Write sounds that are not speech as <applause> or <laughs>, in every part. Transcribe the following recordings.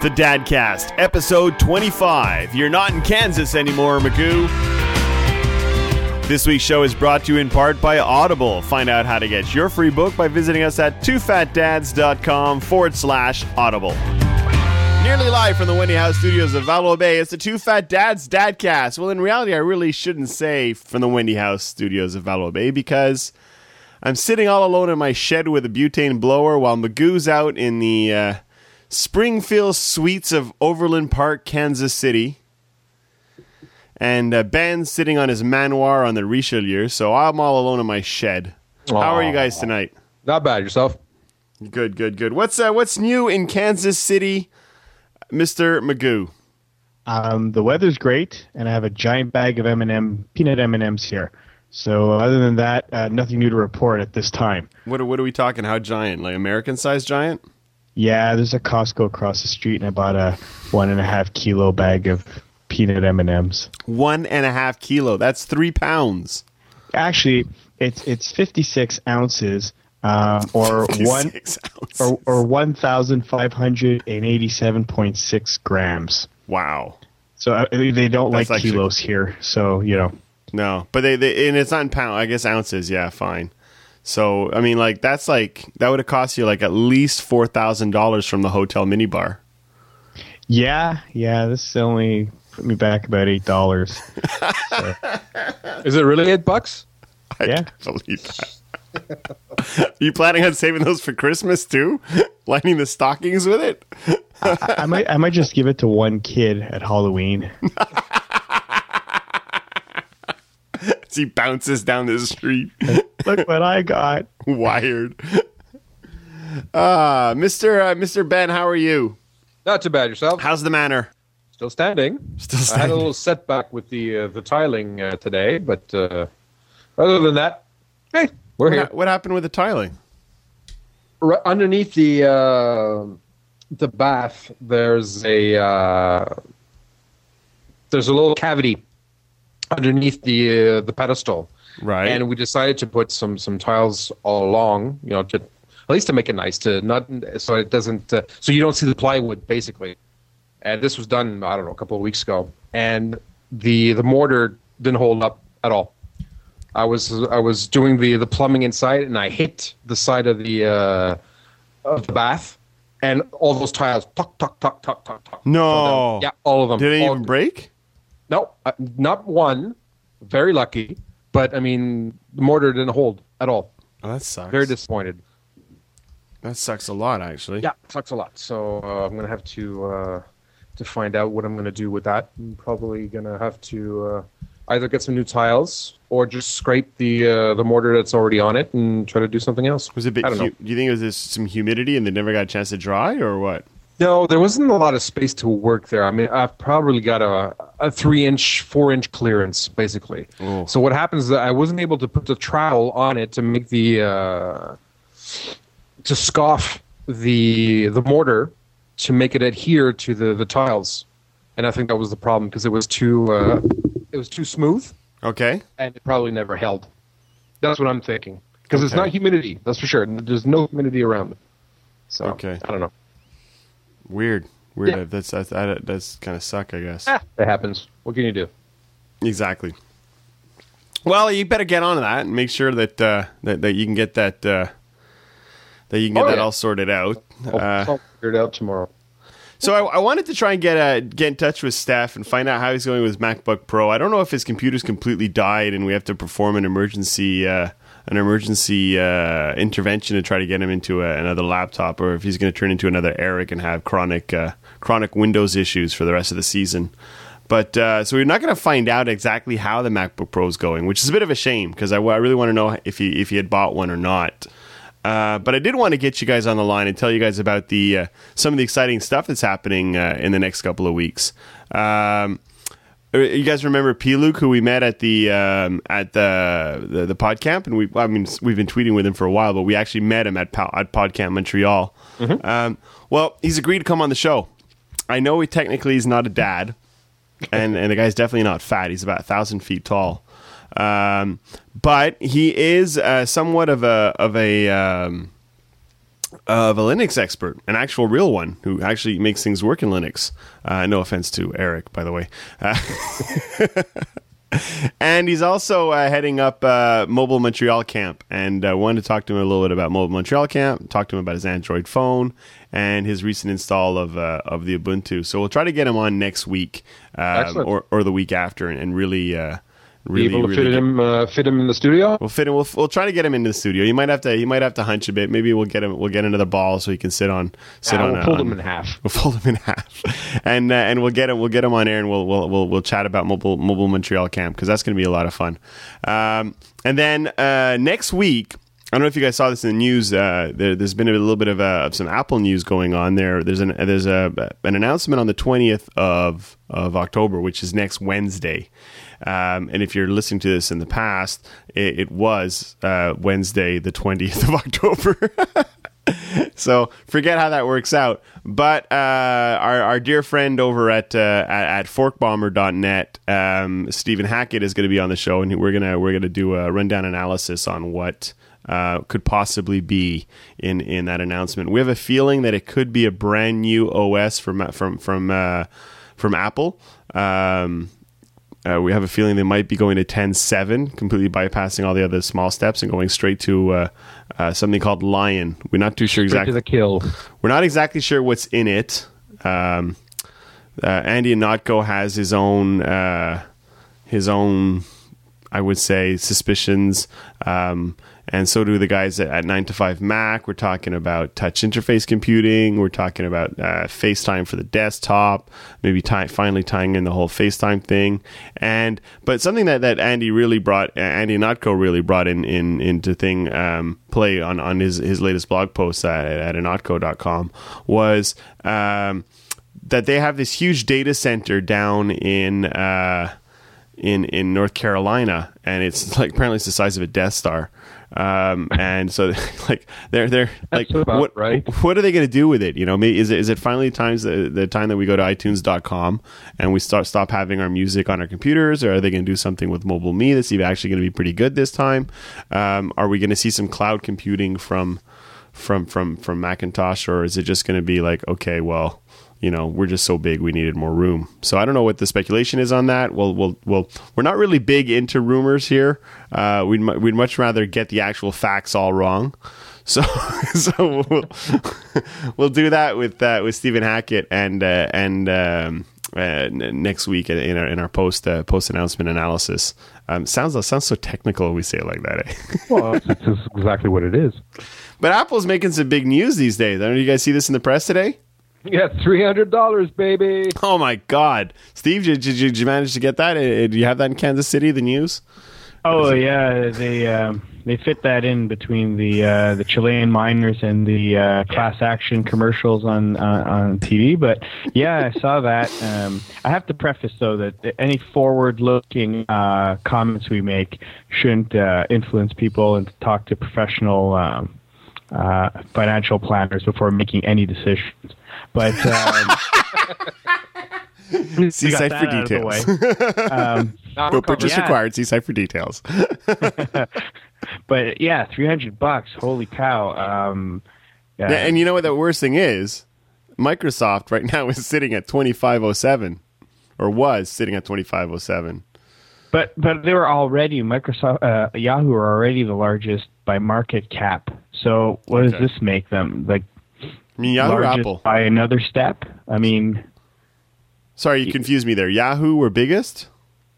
The Dadcast, episode 25. You're not in Kansas anymore, Magoo. This week's show is brought to you in part by Audible. Find out how to get your free book by visiting us at twofatdads.com forward slash audible. Nearly live from the Wendy House studios of Valo Bay, it's the Two Fat Dads Dadcast. Well, in reality, I really shouldn't say from the Wendy House studios of Valo Bay because I'm sitting all alone in my shed with a butane blower while Magoo's out in the uh, SpringHill Suites of Overland Park, Kansas City. And uh, Ben's sitting on his manoir on the Richelieu, so I'm all alone in my shed. How are you guys tonight? Not bad. Yourself? Good, good, good. What's uh, what's new in Kansas City, Mister Magoo? Um, the weather's great, and I have a giant bag of M&M peanut M&Ms here. So other than that, uh, nothing new to report at this time. What are, what are we talking? How giant? Like American sized giant? Yeah, there's a Costco across the street, and I bought a one and a half kilo bag of peanut M&Ms. One and a half kilo. That's three pounds. Actually, it's it's 56 ounces, um, or one ounces. or, or 1,587.6 grams. wow. So uh, they don't That's like actually- kilos here. So you know, No, but they, they and it's not in pound. I guess ounces. Yeah, fine. So I mean, like that's like that would have cost you like at least four thousand dollars from the hotel minibar. yeah, yeah. This only put me back about eight dollars. <laughs> Is it really eight bucks? I Yeah. can't believe that. <laughs> you planning on saving those for Christmas too? <laughs> Lining the stockings with it? I, I might I might just give it to one kid at Halloween. As <laughs> he bounces down the street, <laughs> Look what I got. <laughs> wired. Ah, Mister uh, Mister Ben, how are you? Not too bad. Yourself? How's the manor? Still standing. Still standing. I had a little setback with the uh, the tiling uh, today, but uh, other than that, hey, we're What, here. ha- what happened with the tiling? Right underneath the uh, the bath, there's a uh, there's a little cavity underneath the uh, the pedestal. Right. and we decided to put some some tiles all along you know to at least to make it nice to not so it doesn't uh, so you don't see the plywood basically and this was done i don't know a couple of weeks ago and the the mortar didn't hold up at all i was i was doing the the plumbing inside and i hit the side of the uh of the bath and all those tiles tuck tuck tuck tuck tuck tuck No. yeah all of them Did it even break? No, uh, not one. Very lucky, but I mean, the mortar didn't hold at all. Oh, that sucks. Very disappointed. that sucks a lot, actually. Yeah, sucks a lot. So uh, I'm gonna have to uh, to find out what I'm gonna do with that. I'm probably gonna have to uh, either get some new tiles or just scrape the uh, the mortar that's already on it and try to do something else. Was it a bit? I don't hu- know. do you think it was just some humidity and they never got a chance to dry, or what? No, there wasn't a lot of space to work there. I mean, I've probably got a, a three inch, four inch clearance, basically. Oh. So what happens is that I wasn't able to put the trowel on it to make the uh, to scoff the the mortar to make it adhere to the the tiles, and I think that was the problem because it was too uh, it was too smooth Okay. and it probably never held. That's what I'm thinking because it's not humidity. That's for sure. There's no humidity around it. So Okay. I don't know. Weird. Weird. Yeah. That's that's that, that's kind of suck, I guess. Ah, it happens. What can you do? Exactly. Well, you better get on to that and make sure that uh, that that you can get that uh, that you can get Oh, that yeah. all sorted out. I'll, Uh, I'll figure it out tomorrow. So I, I wanted to try and get uh, get in touch with Steph and find out how he's going with his MacBook Pro. I don't know if his computer's completely died and we have to perform an emergency uh, an emergency uh, intervention to try to get him into a, another laptop, or if he's going to turn into another Eric and have chronic uh, chronic Windows issues for the rest of the season. But uh, so we're not going to find out exactly how the MacBook Pro is going, which is a bit of a shame because I, I really want to know if he if he had bought one or not. Uh, but I did want to get you guys on the line and tell you guys about the uh, some of the exciting stuff that's happening uh, in the next couple of weeks. Um, you guys remember P. Luke, who we met at the um, at the, the the pod camp, and we I mean we've been tweeting with him for a while, but we actually met him at at pod camp Montreal. Um, well, he's agreed to come on the show. I know he technically is not a dad, <laughs> and and the guy's definitely not fat. He's about a thousand feet tall, um, but he is uh, somewhat of a of a um, of a Linux expert, an actual real one who actually makes things work in Linux. Uh, no offense to Eric, by the way. Uh, <laughs> and he's also uh, heading up uh, Mobile Montreal Camp, and uh, wanted to talk to him a little bit about Mobile Montreal Camp. Talk to him about his Android phone and his recent install of uh, of the Ubuntu. So we'll try to get him on next week um, or or the week after, and, and really. Uh, really, Be able to really fit him, uh, fit him in the studio. We'll fit him. We'll, we'll try to get him into the studio. He might have to. He might have to hunch a bit. Maybe we'll get him. We'll get another ball so he can sit on. Sit Ah, on. we'll fold him in half. <laughs> We'll fold him in half, and uh, and we'll get him. We'll get him on air, and we'll we'll we'll, we'll chat about mobile mobile Montreal camp because that's going to be a lot of fun. Um, and then uh, next week. I don't know if you guys saw this in the news. Uh, there, there's been a little bit of, uh, of some Apple news going on there. There's an there's a an announcement on the 20th of of October, which is next Wednesday. Um, and if you're listening to this in the past, it, it was uh, Wednesday, the 20th of <laughs> October. <laughs> so forget how that works out. But uh, our, our dear friend over at uh, at, at forkbombr.net, um, Stephen Hackett, is going to be on the show, and we're gonna we're gonna do a rundown analysis on what. Uh, could possibly be in, in that announcement. We have a feeling that it could be a brand new OS from from from uh, from Apple. Um, uh, we have a feeling they might be going to 10.7, completely bypassing all the other small steps and going straight to uh, uh, something called Lion. We're not too sure Straight to exactly. the kill. We're not exactly sure what's in it. Um, uh, Andy Ihnatko has his own uh, his own, I would say, suspicions. Um, and so do the guys at, at 9 to 5 Mac. We're talking about touch interface computing. We're talking about uh, FaceTime for the desktop, maybe tie, finally tying in the whole FaceTime thing. And but something that, that Andy really brought, uh, Andy Ihnatko really brought in, in into thing um, play on, on his, his latest blog post at, at ihnatko.com was um, that they have this huge data center down in. Uh, in in North Carolina, and it's <laughs> like apparently it's the size of a Death Star. Um, and so <laughs> like they're they're like That's about what right. what are they going to do with it? You know, maybe, is it is it finally times the, the time that we go to iTunes.com and we start stop having our music on our computers, or are they going to do something with MobileMe that's even actually going to be pretty good this time? Um, are we going to see some cloud computing from from from from Macintosh, or is it just going to be like okay, well you know, we're just so big we needed more room. So I don't know what the speculation is on that. We'll, we'll, we'll we're not really big into rumors here. Uh, we'd, mu- we'd much rather get the actual facts all wrong. <laughs> So, so we'll, we'll do that with uh, with Stephen Hackett and uh, and um, uh, n- next week in our in our post uh, post announcement analysis. Um, sounds sounds so technical we say it like that. Eh? <laughs> Well, it's, it's exactly what it is. but Apple's making some big news these days. I don't know. You guys see this in the press today? <laughs> Yeah, three hundred dollars, baby. Oh my God, Steve, did, did, you, did you manage to get that? Uh, Did you have that in Kansas City? The news? Oh yeah, they um, they fit that in between the uh, the Chilean miners and the uh, class action commercials on uh, on TV. But yeah, I saw that. Um, I have to preface though that any forward looking uh, comments we make shouldn't uh, influence people and talk to professional um, uh, financial planners before making any decisions. But um, we <laughs> See got site for out of the details. way. Um, Not But purchase Yeah. required. See site for details. <laughs> but yeah, three hundred bucks. Holy cow! Um, yeah, Yeah, and you know what the worst thing is? Microsoft right now is sitting at twenty five oh seven, or was sitting at twenty five oh seven. but but they were already Microsoft, uh, Yahoo are already the largest by market cap. So what Okay. does this make them? Like Yahoo or Apple? by another step? I mean, Sorry, you confused me there. Yahoo were biggest.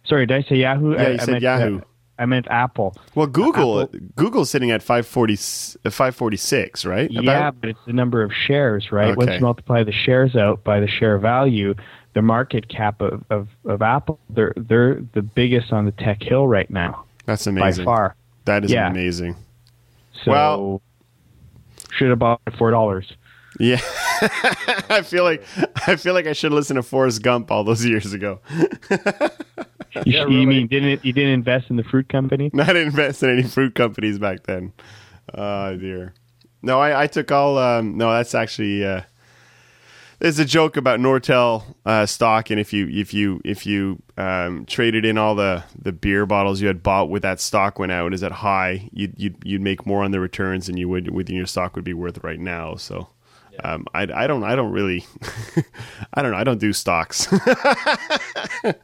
sorry, did I say Yahoo? Yeah, I, you I said meant, Yahoo. uh, I meant Apple. Well, Google Apple- Google's sitting at 540, uh, 546, right? Yeah, but it's the number of shares, right? Once Okay. you multiply the shares out by the share value, the market cap of, of, of Apple, they're they're the biggest on the tech hill right now That's amazing. by far. That is Yeah. amazing. So Well- should have bought it four dollars. Yeah, <laughs> I feel like I feel like I should listen to Forrest Gump all those years ago. <laughs> You, Yeah, you really. mean didn't you didn't invest in the fruit company? <laughs> Not invest in any fruit companies back then. Oh dear. No, I, I took all. Um, no, that's actually uh, there's a joke about Nortel uh, stock, and if you if you if you um, traded in all the, the beer bottles you had bought with that stock went out is at high, you'd, you'd you'd make more on the returns than you would within your stock would be worth right now. So. Um, I, I don't I don't really <laughs> I don't know I don't do stocks. <laughs> I-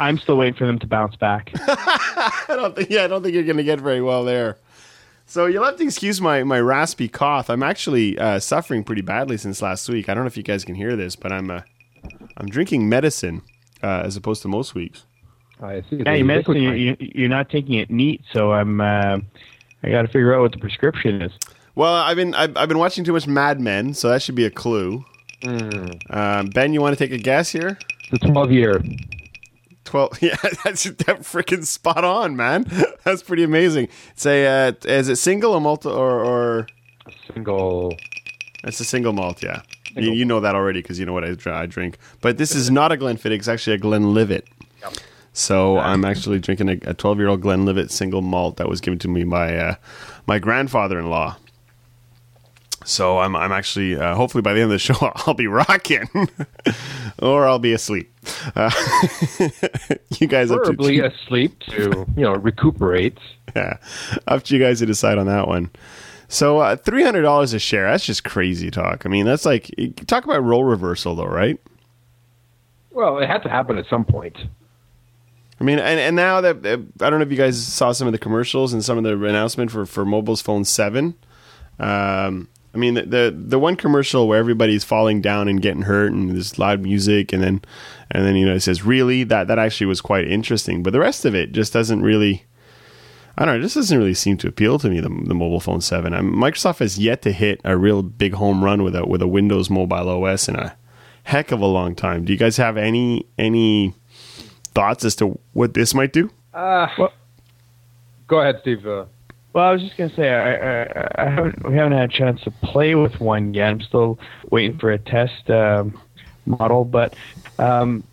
I'm still waiting for them to bounce back. <laughs> I don't think yeah I don't think you're going to get very well there. So you'll have to excuse my, my raspy cough. I'm actually uh, suffering pretty badly since last week. I don't know if you guys can hear this, but I'm uh, I'm drinking medicine uh, as opposed to most weeks. I see. Yeah, you mentioned you, you, you're not taking it neat, so I'm. Uh, I got to figure out what the prescription is. Well, I've been I've, I've been watching too much Mad Men, so that should be a clue. Um, ben, you want to take a guess here? the 12 year. Twelve. <laughs> Yeah, that's that freaking spot on, man. <laughs> That's pretty amazing. Say, uh, is it single or multi or or? Single. It's a single malt, yeah. You, you know that already because you know what I, I drink. But this is not a Glenfiddich; it's actually a Glenlivet. So I'm actually drinking a 12 year old Glenlivet single malt that was given to me by uh, my grandfather-in-law. So I'm I'm actually uh, hopefully by the end of the show <laughs> I'll be rocking, <laughs> or I'll be asleep. Uh, <laughs> you guys up to Preferably asleep to, you know, recuperate. yeah, up to you guys to decide on that one. So uh, three hundred dollars a share. That's just crazy talk. I mean, that's like talk about role reversal, though, right? Well, it had to happen at some point. I mean, and, and now that uh, I don't know if you guys saw some of the commercials and some of the announcement for for Mobile's Phone Seven. Um, I mean, the, the the one commercial where everybody's falling down and getting hurt, and there's loud music, and then and then you know it says really that that actually was quite interesting, but the rest of it just doesn't really. I don't know. It just doesn't really seem to appeal to me. The, the mobile phone seven. I Microsoft has yet to hit a real big home run with a with a Windows mobile OS in a heck of a long time. Do you guys have any any thoughts as to what this might do? Uh, Well- go ahead, Steve. Uh, Well, I was just gonna say I, I, I haven't we haven't had a chance to play with one yet. I'm still waiting for a test um, model, but um,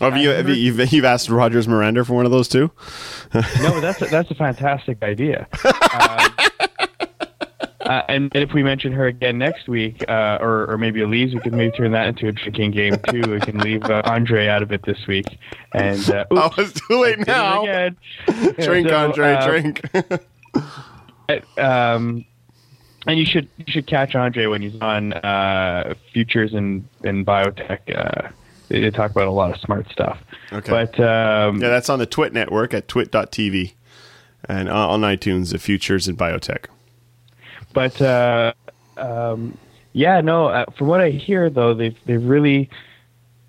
Oh, have you, have you you've, you've asked Rogers Miranda for one of those too? no, that's a, that's a fantastic idea. Um, <laughs> uh, and, if we mention her again next week, uh, or or maybe Elise, we could maybe turn that into a drinking game too. We can leave uh, Andre out of it this week. And uh, <laughs> Oh, it's too late now. Drink, So, Andre, uh, drink. <laughs> um, and you should you should catch Andre when he's on uh, Futures and and Biotech. Uh, they, they talk about a lot of smart stuff. Okay. But um, yeah, that's on the Twit network at twit.tv and uh, on iTunes, the Futures and Biotech. but uh, um, yeah, no. Uh, from what I hear, though, they've they've really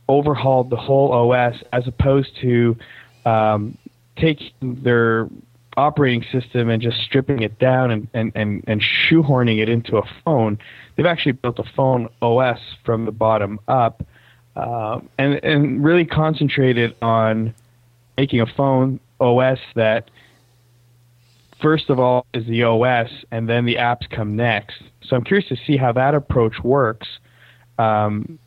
overhauled the whole OS as opposed to um, taking their operating system and just stripping it down and, and, and, and shoehorning it into a phone. They've actually built a phone OS from the bottom up uh, and and really concentrated on making a phone OS that first of all is the OS, and then the apps come next. So I'm curious to see how that approach works. Um,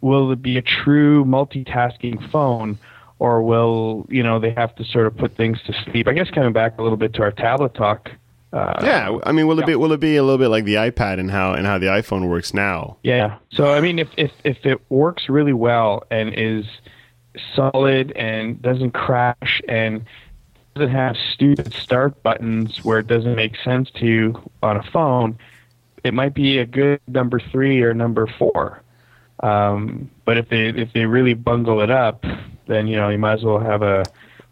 will it be a true multitasking phone, or will you know they have to sort of put things to sleep? I guess coming back a little bit to our tablet talk. Uh, Yeah, I mean, will it be will it be a little bit like the iPad and how and how the iPhone works now? Yeah. So I mean, if if if it works really well and is solid and doesn't crash and doesn't have stupid start buttons where it doesn't make sense to you on a phone, it might be a good number three or number four. Um, but if they if they really bungle it up, then you know you might as well have a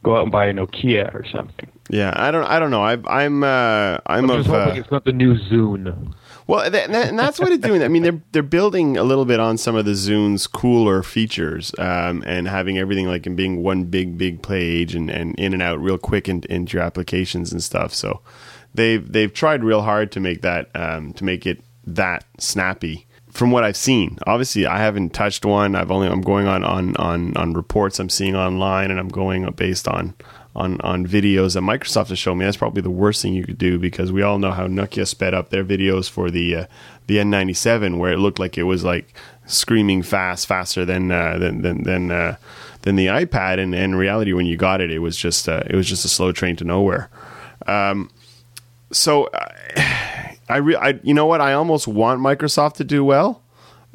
go out and buy a Nokia or something. Yeah, I don't I don't know. I, I'm uh, I'm I'm just of hoping uh, it's not the new Zune. well, that, that, and that's what it's doing. I mean, they're they're building a little bit on some of the Zune's cooler features, um, and having everything like in being one big big page and, and in and out real quick in, into your applications and stuff. So they've they've tried real hard to make that um, to make it that snappy. From what I've seen, obviously I haven't touched one. I've only I'm going on on on on reports I'm seeing online, and I'm going based on on on videos that Microsoft has shown me. That's probably the worst thing you could do because we all know how Nokia sped up their videos for the uh, the N97, where it looked like it was like screaming fast, faster than uh, than than than, uh, than the iPad. And, in reality, when you got it, it was just uh, it was just a slow train to nowhere. Um, so I, re- I you know what I almost want Microsoft to do well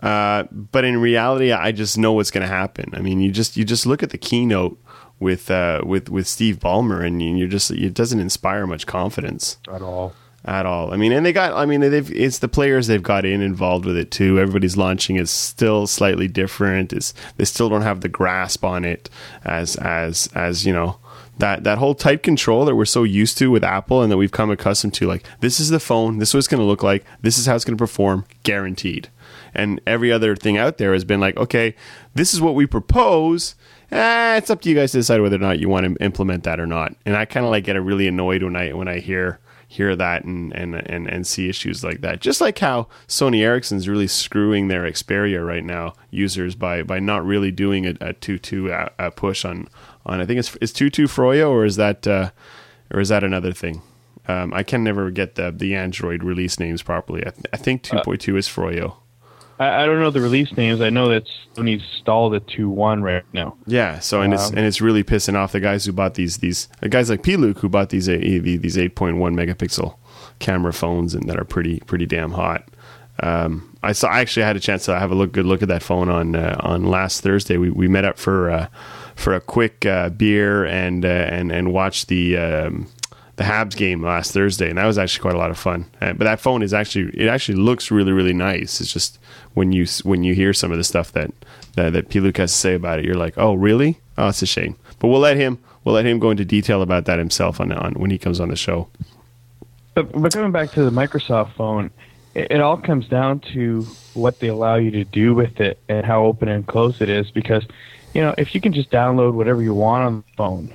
Uh, but in reality, I just know what's going to happen. I mean, you just you just look at the keynote with uh, with with Steve Ballmer, and you're just it doesn't inspire much confidence at all. At all. I mean, and they got. I mean, they've it's the players they've got in involved with it too. Everybody's launching is still slightly different. It's they still don't have the grasp on it as as as you know that that whole tight control that we're so used to with Apple and that we've come accustomed to. Like this is the phone. This is what it's going to look like. This is how it's going to perform. Guaranteed. And every other thing out there has been like, okay, this is what we propose. Eh, it's up to you guys to decide whether or not you want to implement that or not. And I kind of like get really annoyed when I when I hear hear that and, and and and see issues like that. Just like how Sony Ericsson's really screwing their Xperia right now users by by not really doing a, a two two uh, a push on on. I think it's is two two Froyo or is that uh, or is that another thing? Um, I can never get the the Android release names properly. I, th- I think two point two is Froyo. I, I, don't know the release names. I know that Sony's stalled at two one right now. Yeah. So and um, it's and it's really pissing off the guys who bought these these uh, guys like P. Luke who bought these uh, these eight point one megapixel camera phones and that are pretty pretty damn hot. Um, I saw. I actually had a chance to have a look, good look at that phone on uh, on last Thursday. We we met up for uh, for a quick uh, beer and uh, and and watch the um, the Habs game last Thursday, and that was actually quite a lot of fun. Uh, but that phone is actually it actually looks really really nice. It's just when you when you hear some of the stuff that that, that P. Luke has to say about it, you're like, oh really? Oh, it's a shame. But we'll let him we'll let him go into detail about that himself on on when he comes on the show. But, but coming back to the Microsoft phone, it, it all comes down to what they allow you to do with it and how open and closed it is. Because you know, if you can just download whatever you want on the phone,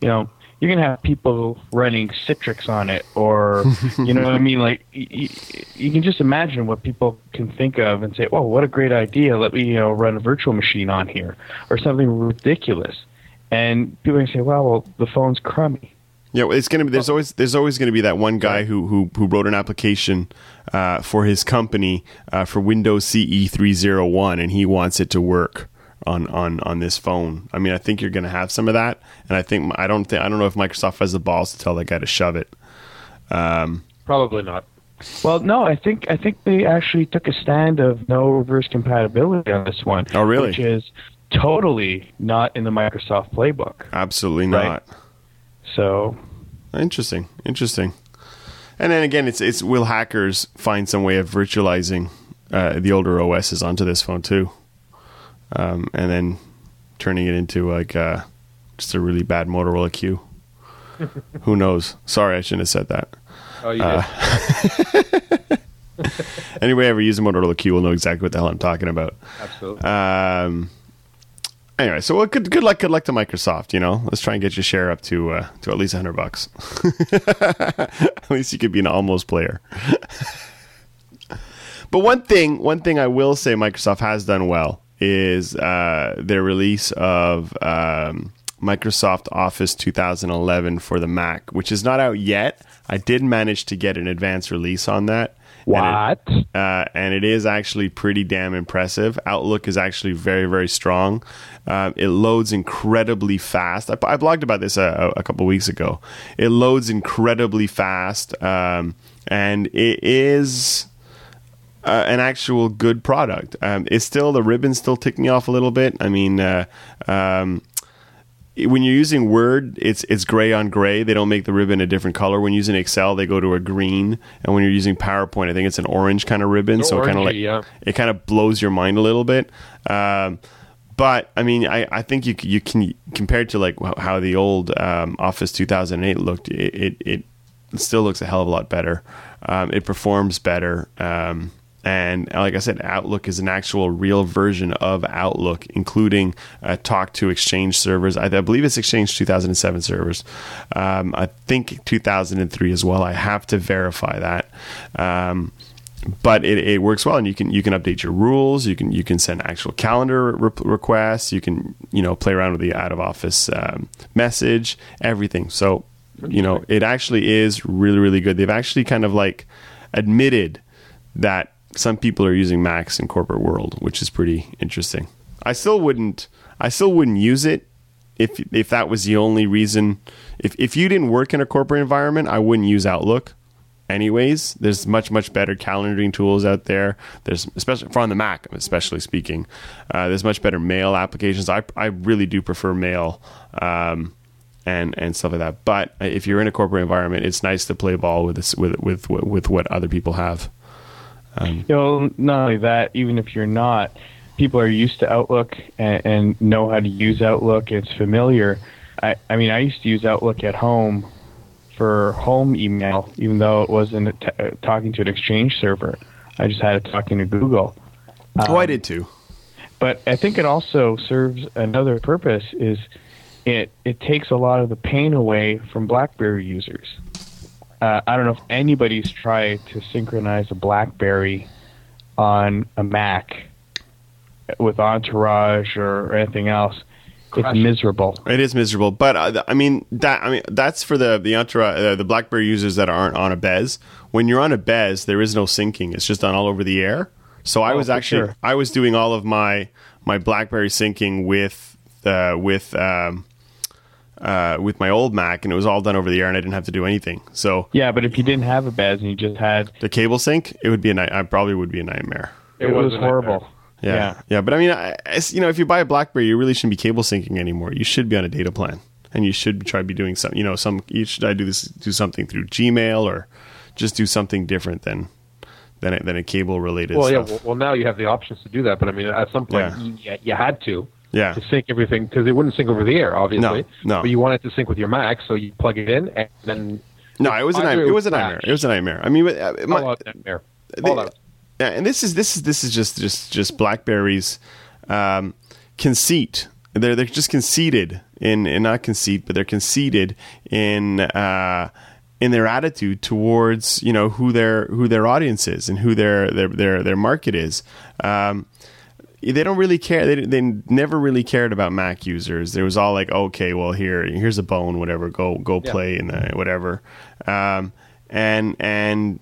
you know, you're gonna have people running Citrix on it, or <laughs> you know what I mean. Like you, you can just imagine what people can think of and say, "Oh, what a great idea! Let me you know run a virtual machine on here," or something ridiculous. And people can say, "Well, well, the phone's crummy." Yeah, it's gonna be. There's always there's always gonna be that one guy who who who wrote an application uh, for his company uh, for Windows CE three zero one, and he wants it to work on on on this phone. I mean, I think you're going to have some of that, and I think I don't think I don't know if Microsoft has the balls to tell that guy to shove it. Um, Probably not. Well, no, I think I think they actually took a stand of no reverse compatibility on this one. Oh, really? Which is totally not in the Microsoft playbook. Absolutely not. Right? So interesting, interesting. And then again, it's it's will hackers find some way of virtualizing uh, the older OSs onto this phone too? Um, and then turning it into like uh, just a really bad Motorola Q. <laughs> Who knows? Sorry, I shouldn't have said that. Oh, you uh, did. <laughs> anybody ever use a Motorola Q will know exactly what the hell I'm talking about. Absolutely. Um, anyway, so well, good good luck good luck to Microsoft. You know, let's try and get your share up to uh, to at least hundred bucks. <laughs> at least you could be an almost player. but one thing, one thing I will say, Microsoft has done well is uh, their release of um, Microsoft Office 2011 for the Mac, which is not out yet. I did manage to get an advance release on that. What? And it, uh, and it is actually pretty damn impressive. Outlook is actually very, very strong. Um, it loads incredibly fast. I, I blogged about this a, a couple weeks ago. It loads incredibly fast, um, and it is uh, an actual good product. Um, it's still the ribbon's still ticking off a little bit. I mean, uh, um, when you're using Word, it's it's gray on gray. They don't make the ribbon a different color. When using Excel, they go to a green, and when you're using PowerPoint, I think it's an orange kind of ribbon. so kind of like yeah. it kind of blows your mind a little bit. Um, but I mean, I, I think you you can compared to like how the old um, Office 2008 looked, it, it, it still looks a hell of a lot better. Um, it performs better. Um, and like I said, Outlook is an actual real version of Outlook, including uh, Talk to Exchange servers. I, I, believe it's Exchange 2007 servers. Um, I think 2003 as well. I have to verify that. Um, but it, it, works well, and you can you can update your rules. You can you can send actual calendar re- requests. You can you know play around with the out of office um, message, everything. So you know it actually is really really good. They've actually kind of like admitted that some people are using Macs in corporate world, which is pretty interesting. I still wouldn't I still wouldn't use it if if that was the only reason if if you didn't work in a corporate environment, I wouldn't use Outlook. anyways. There's much much better calendaring tools out there. There's especially for on the Mac, especially speaking. Uh, there's much better mail applications. I I really do prefer mail. Um, and, and stuff like that. But if you're in a corporate environment, it's nice to play ball with this, with with with what other people have. Um, you know, not only that, even if you're not, people are used to Outlook and, and know how to use Outlook. It's familiar. I, I mean, I used to use Outlook at home for home email, even though it wasn't t- uh, talking to an Exchange server. I just had it talking to Google. Um, oh, I did too. But I think it also serves another purpose. Is it it takes a lot of the pain away from BlackBerry users. Uh, I don't know if anybody's tried to synchronize a BlackBerry on a Mac with Entourage or anything else. It's miserable. It is miserable, but uh, I mean that. I mean that's for the the Entourage, uh, the BlackBerry users that aren't on a BES. When you're on a BES, there is no syncing. It's just done all over the air. So I oh, was actually sure. I was doing all of my my BlackBerry syncing with uh, with um, uh, with my old Mac, and it was all done over the air, and I didn't have to do anything. So yeah, but if you didn't have a BES and you just had the cable sync, it would be a night. I probably would be a nightmare. It, it was, was horrible. Yeah, yeah, yeah, But I mean, I, you know, if you buy a BlackBerry, you really shouldn't be cable syncing anymore. You should be on a data plan, and you should try to be doing some. You know, some. You should I do this? Do something through Gmail or just do something different than than a, than a cable related. Well, stuff. yeah. Well, well, now you have the options to do that, but I mean, at some point, yeah. you, you had to yeah. to sync everything because it wouldn't sync over the air, obviously. No, no. But you want it to sync with your Mac, so you plug it in and then. No, it was a nightmare. It was a nightmare. It was a nightmare. I mean, uh, my, nightmare. The, yeah, and this is this is this is just just just BlackBerry's um, conceit. They're they're just conceited in, in not conceit, but they're conceited in. Uh, in their attitude towards you know who their who their audience is and who their their their, their market is. Um, they don't really care. They they never really cared about Mac users. There was all like, okay, well here here's a bone, whatever. Go go play in the whatever. Um, and and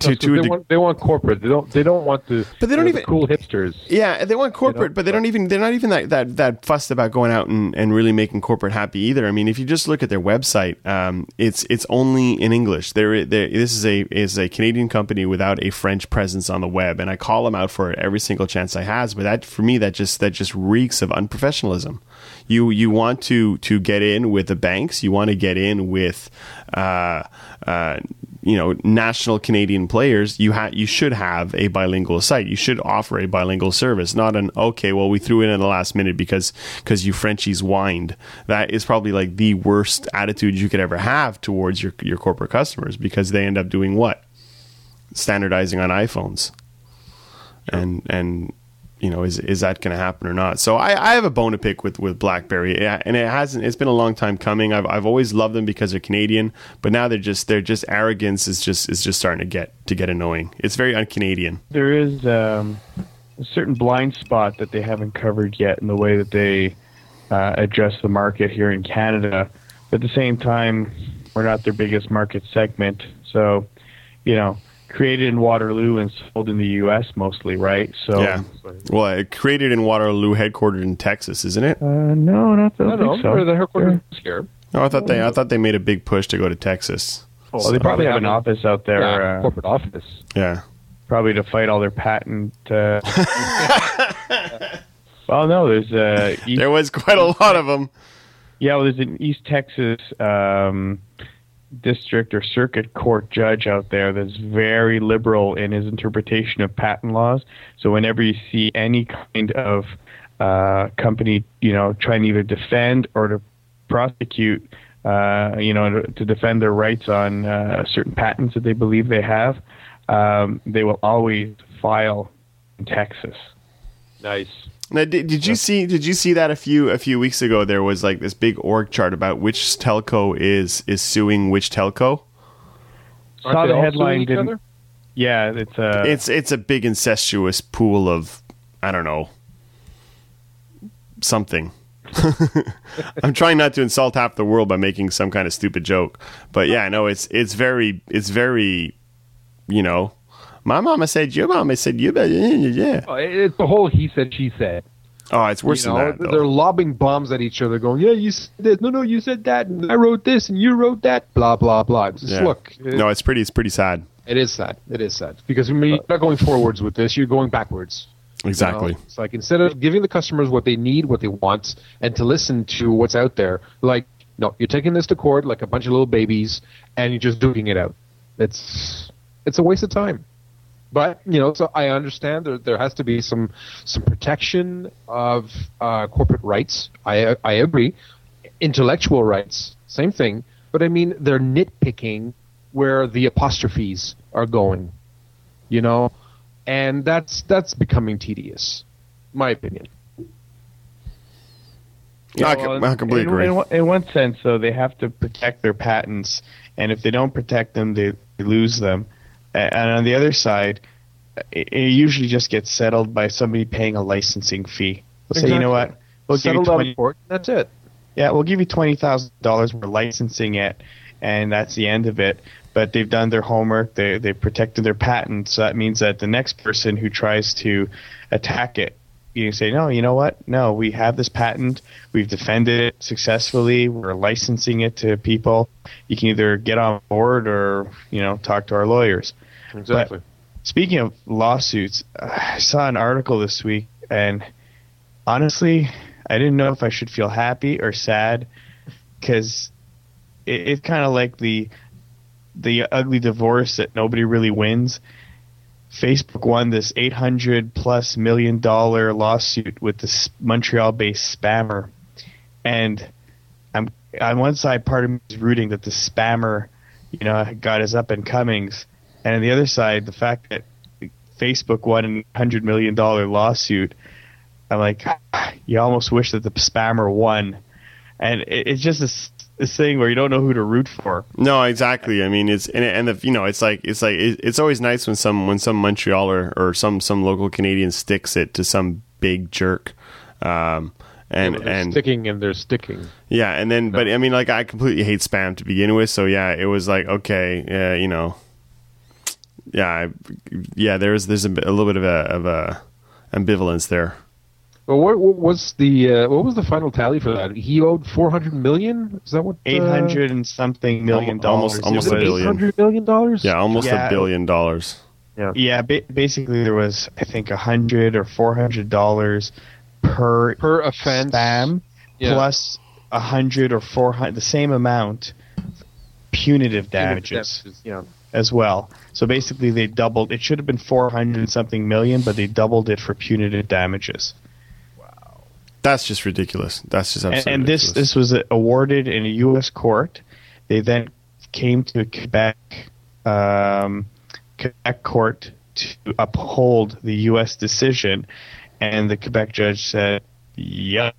to, to they, de- want, they want corporate. They don't. They don't want the. But they don't even the cool hipsters. Yeah, they want corporate, you know? but they don't even. They're not even that, that that fussed about going out and, and really making corporate happy either. I mean, if you just look at their website, um, it's it's only in English. There, this is a is a Canadian company without a French presence on the web, and I call them out for it every single chance I has. But that for me, that just that just reeks of unprofessionalism. You you want to to get in with the banks. You want to get in with. Uh, uh, you know national Canadian players, you ha- you should have a bilingual site. You should offer a bilingual service, not an okay. Well, we threw in at the last minute because because you Frenchies whined. That is probably like the worst attitude you could ever have towards your your corporate customers because they end up doing what standardizing on iPhones, and and you know, is is that going to happen or not? So I, I have a bone to pick with with BlackBerry, and it hasn't. It's been a long time coming. I've I've always loved them because they're Canadian, but now they're just they're just arrogance is just is just starting to get to get annoying. It's very un-Canadian. There is um, a certain blind spot that they haven't covered yet in the way that they uh, address the market here in Canada. But at the same time, we're not their biggest market segment, so you know created in Waterloo and sold in the U.S. mostly, right? So yeah. Well, it created in Waterloo, headquartered in Texas, isn't it? Uh, no, not that. I don't know. So. The headquarters yeah. here. No, I thought they. I thought they made a big push to go to Texas. Well, so. they probably have an office out there. Yeah, uh, corporate office. Yeah. Probably to fight all their patent. Uh, <laughs> well, no, there's. Uh, East, there was quite a lot of them. Yeah, well, there's an East Texas. Um, district or circuit court judge out there that's very liberal in his interpretation of patent laws. So whenever you see any kind of uh, company, you know, trying to either defend or to prosecute, uh, you know, to, defend their rights on uh, certain patents that they believe they have, um, they will always file in Texas. Nice. Now, did, did you see? Did you see that a few a few weeks ago? There was like this big org chart about which telco is is suing which telco. Aren't Saw the headline. Didn't, yeah, it's a it's it's a big incestuous pool of I don't know something. <laughs> I'm trying not to insult half the world by making some kind of stupid joke, but yeah, no, it's it's very it's very you know my mama said your mama said you, yeah, yeah. Oh, it's the whole he said she said. Oh, it's worse you know, than that. Though. they're lobbing bombs at each other, going, "Yeah, you said this. No, no, you said that. And I wrote this, and you wrote that. Blah blah blah." Just Yeah. look, it, no, it's pretty. It's pretty sad. it is sad. It is sad because I mean, you're not going forwards with this. You're going backwards. you know? Exactly. It's like instead of giving the customers what they need, what they want, and to listen to what's out there, like no, you're taking this to court like a bunch of little babies, and you're just duking it out. It's it's a waste of time. But you know, so I understand there there has to be some some protection of uh, corporate rights. I I agree. Intellectual rights, same thing. But I mean, they're nitpicking where the apostrophes are going. You know, and that's that's becoming tedious, my opinion. I, com- I completely in, agree. In, one- in one sense, though, they have to protect their patents, and if they don't protect them, they, they lose them. And on the other side, it, it usually just gets settled by somebody paying a licensing fee. They'll say, you know what, we'll give you Settled twenty. in court. That's it. Yeah, we'll give you twenty thousand dollars. We're licensing it, and that's the end of it. But they've done their homework. They they protected their patent, so that means that the next person who tries to attack it, you can say, no, you know what? No, we have this patent. We've defended it successfully. We're licensing it to people. You can either get on board or you know talk to our lawyers. Exactly. Speaking of lawsuits, I saw an article this week, and honestly, I didn't know if I should feel happy or sad because it, it's kind of like the the ugly divorce that nobody really wins. Facebook won this 800 plus million dollar lawsuit with this Montreal-based spammer, and I'm on one side, part of me is rooting that the spammer, you know, got his up and comings, and on the other side, the fact that Facebook won an 100 million dollar lawsuit, I'm like, ah, you almost wish that the spammer won, and it, it's just this this thing where you don't know who to root for. No, exactly. I mean, it's and, and the, you know, it's like it's like it, it's always nice when some when some Montrealer or some some local Canadian sticks it to some big jerk, um, and Yeah, and sticking and they're sticking. yeah, and then but I mean, like I completely hate spam to begin with, so yeah, it was like okay, yeah, you know, yeah, I, yeah, there's there's a, a little bit of a of a ambivalence there. Well, what, what was the uh, what was the final tally for that? He owed four hundred million. Is that what? Eight hundred and something million Almost- dollars. almost It a billion. hundred million dollars. Yeah, almost Yeah. a billion dollars. Yeah, ba- basically there was I think a hundred or four hundred dollars per per offense. spam Yeah. plus a hundred or four hundred the same amount punitive damages Yeah. as well. So basically they doubled. It should have been four hundred something million, but they doubled it for punitive damages. That's just ridiculous. That's just And, absolutely and this ridiculous. this was awarded in a U.S. court. They then came to Quebec um, Quebec court to uphold the U.S. decision, and the Quebec judge said, "Yep,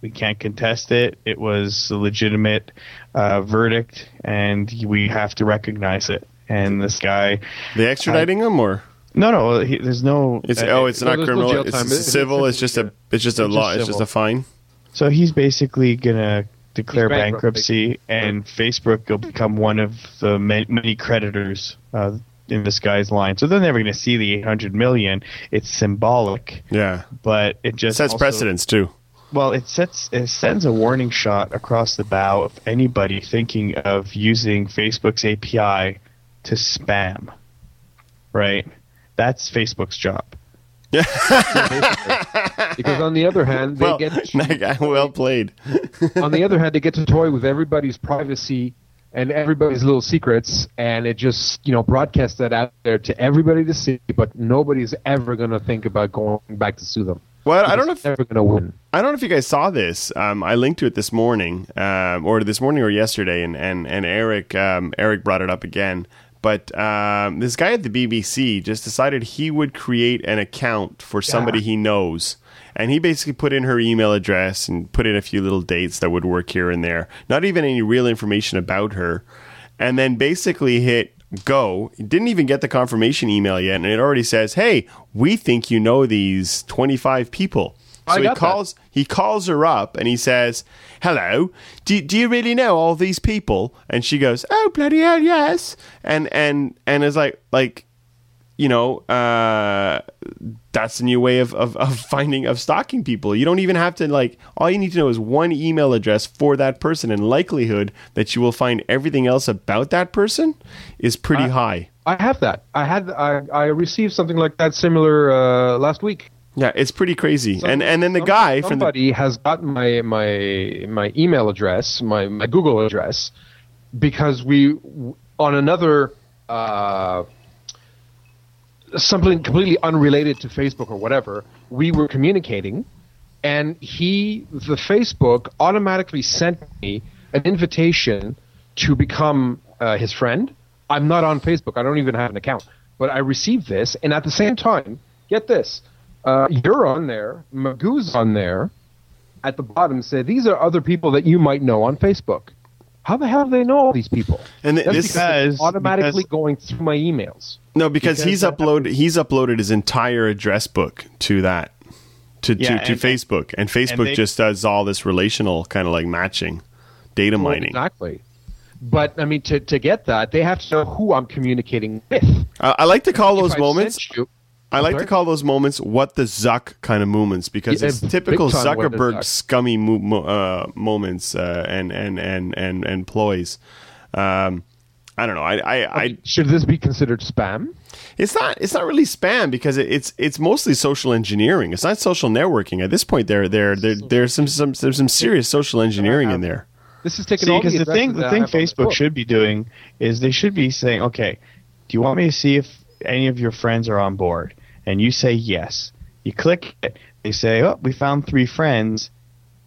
we can't contest it. It was a legitimate uh, verdict, and we have to recognize it." And this guy, they extraditing him or no, no, he, there's no. it's uh, oh, it's not there's no criminal. jail it's it's It's- civil. it's- It's just a it's just a it's law. just It's just a fine. So he's basically gonna declare He's bankrupt, bankruptcy, and Facebook will become one of the ma- many creditors uh, in this guy's line. So they're never gonna see the 800 million. It's symbolic, Yeah, but it just sets also- precedence too. Well, it sets it sends a warning shot across the bow of anybody thinking of using Facebook's API to spam. Right, that's Facebook's job. <laughs> Because on the other hand, they Well, get <laughs> well played. <laughs> on the other hand they get to toy with everybody's privacy and everybody's little secrets, and it just you know broadcasts that out there to everybody to see. But nobody's ever going to think about going back to sue them. Well, I don't know if It's never going to win. I don't know if you guys saw this. Um, I linked to it this morning, um, or this morning or yesterday, and and and Eric um, Eric brought it up again. But um, this guy at the BBC just decided he would create an account for somebody he knows, and he basically put in her email address and put in a few little dates that would work here and there. Not even any real information about her, and then basically hit go. Didn't even get the confirmation email yet, and it already says, "Hey, we think you know these twenty five people." I So he got that. calls he calls her up and he says, "Hello, do, do you really know all these people?" And she goes, "Oh bloody hell, yes." And and and is like like you know, uh, that's a new way of, of, of <laughs> finding of stalking people. You don't even have to like. All you need to know is one email address for that person, and likelihood that you will find everything else about that person is pretty high. I have that. I had I, I received something like that similar uh, last week. Yeah, it's pretty crazy. and and then the guy from the somebody has gotten my my my email address, my my Google address, because we on another uh, something completely unrelated to Facebook or whatever, we were communicating, and he the Facebook automatically sent me an invitation to become uh, his friend. I'm not on Facebook. I don't even have an account, but I received this, and at the same time, get this. Uh, you're on there. Magoo's on there. At the bottom, say these are other people that you might know on Facebook. How the hell do they know all these people? And That's this- because it's automatically because- going through my emails. no because, because he's that uploaded he's uploaded his entire address book to that to Yeah, to, to and- Facebook, and Facebook they- just does all this relational kind of like matching, data Well, mining. exactly. But I mean, to, to get that, they have to know who I'm communicating with. I, I like to call If those I moments. sent you- I like to call those moments "what the Zuck" kind of moments because Yeah, it's typical time what the Zuckerberg Zuck. scummy mo- mo- uh, moments uh, and, and and and and ploys. Um, I don't know. I, I, I Should this be considered spam? it's not it's not really spam because it, it's it's mostly social engineering. It's not social networking. At this point, there there there there's some some there's some serious social engineering in there. This is taking all because the thing, the thing have on this Facebook book. should be doing is they should be saying, okay, do you want me to see if any of your friends are on board? And you say yes. You click it. They say, oh, we found three friends.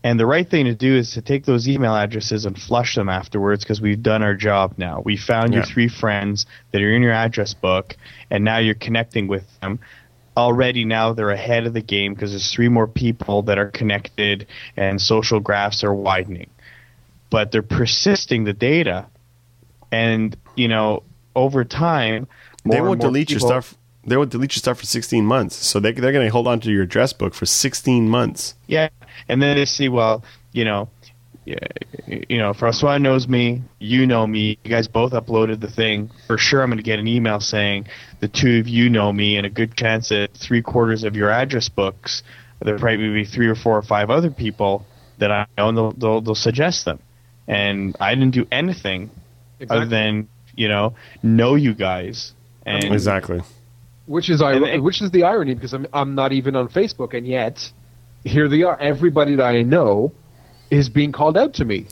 And the right thing to do is to take those email addresses and flush them afterwards because we've done our job now. We found your three friends that are in your address book, and now you're connecting with them. Already now they're ahead of the game because there's three more people that are connected and social graphs are widening. But they're persisting the data, and you know over time more They won't delete your stuff. They won't delete your stuff for 16 months. So they they're going to hold on to your address book for 16 months. Yeah, and then they see, well, you know, yeah, you know, Francois knows me, you know me, you guys both uploaded the thing. For sure, I'm going to get an email saying the two of you know me, and a good chance that three quarters of your address books, there probably be three or four or five other people that I know, and they'll, they'll, they'll suggest them. And I didn't do anything other than you know know you guys. And Exactly. Which is ir- And- and- which is the irony because I'm I'm not even on Facebook, and yet here they are. Everybody that I know is being called out to me.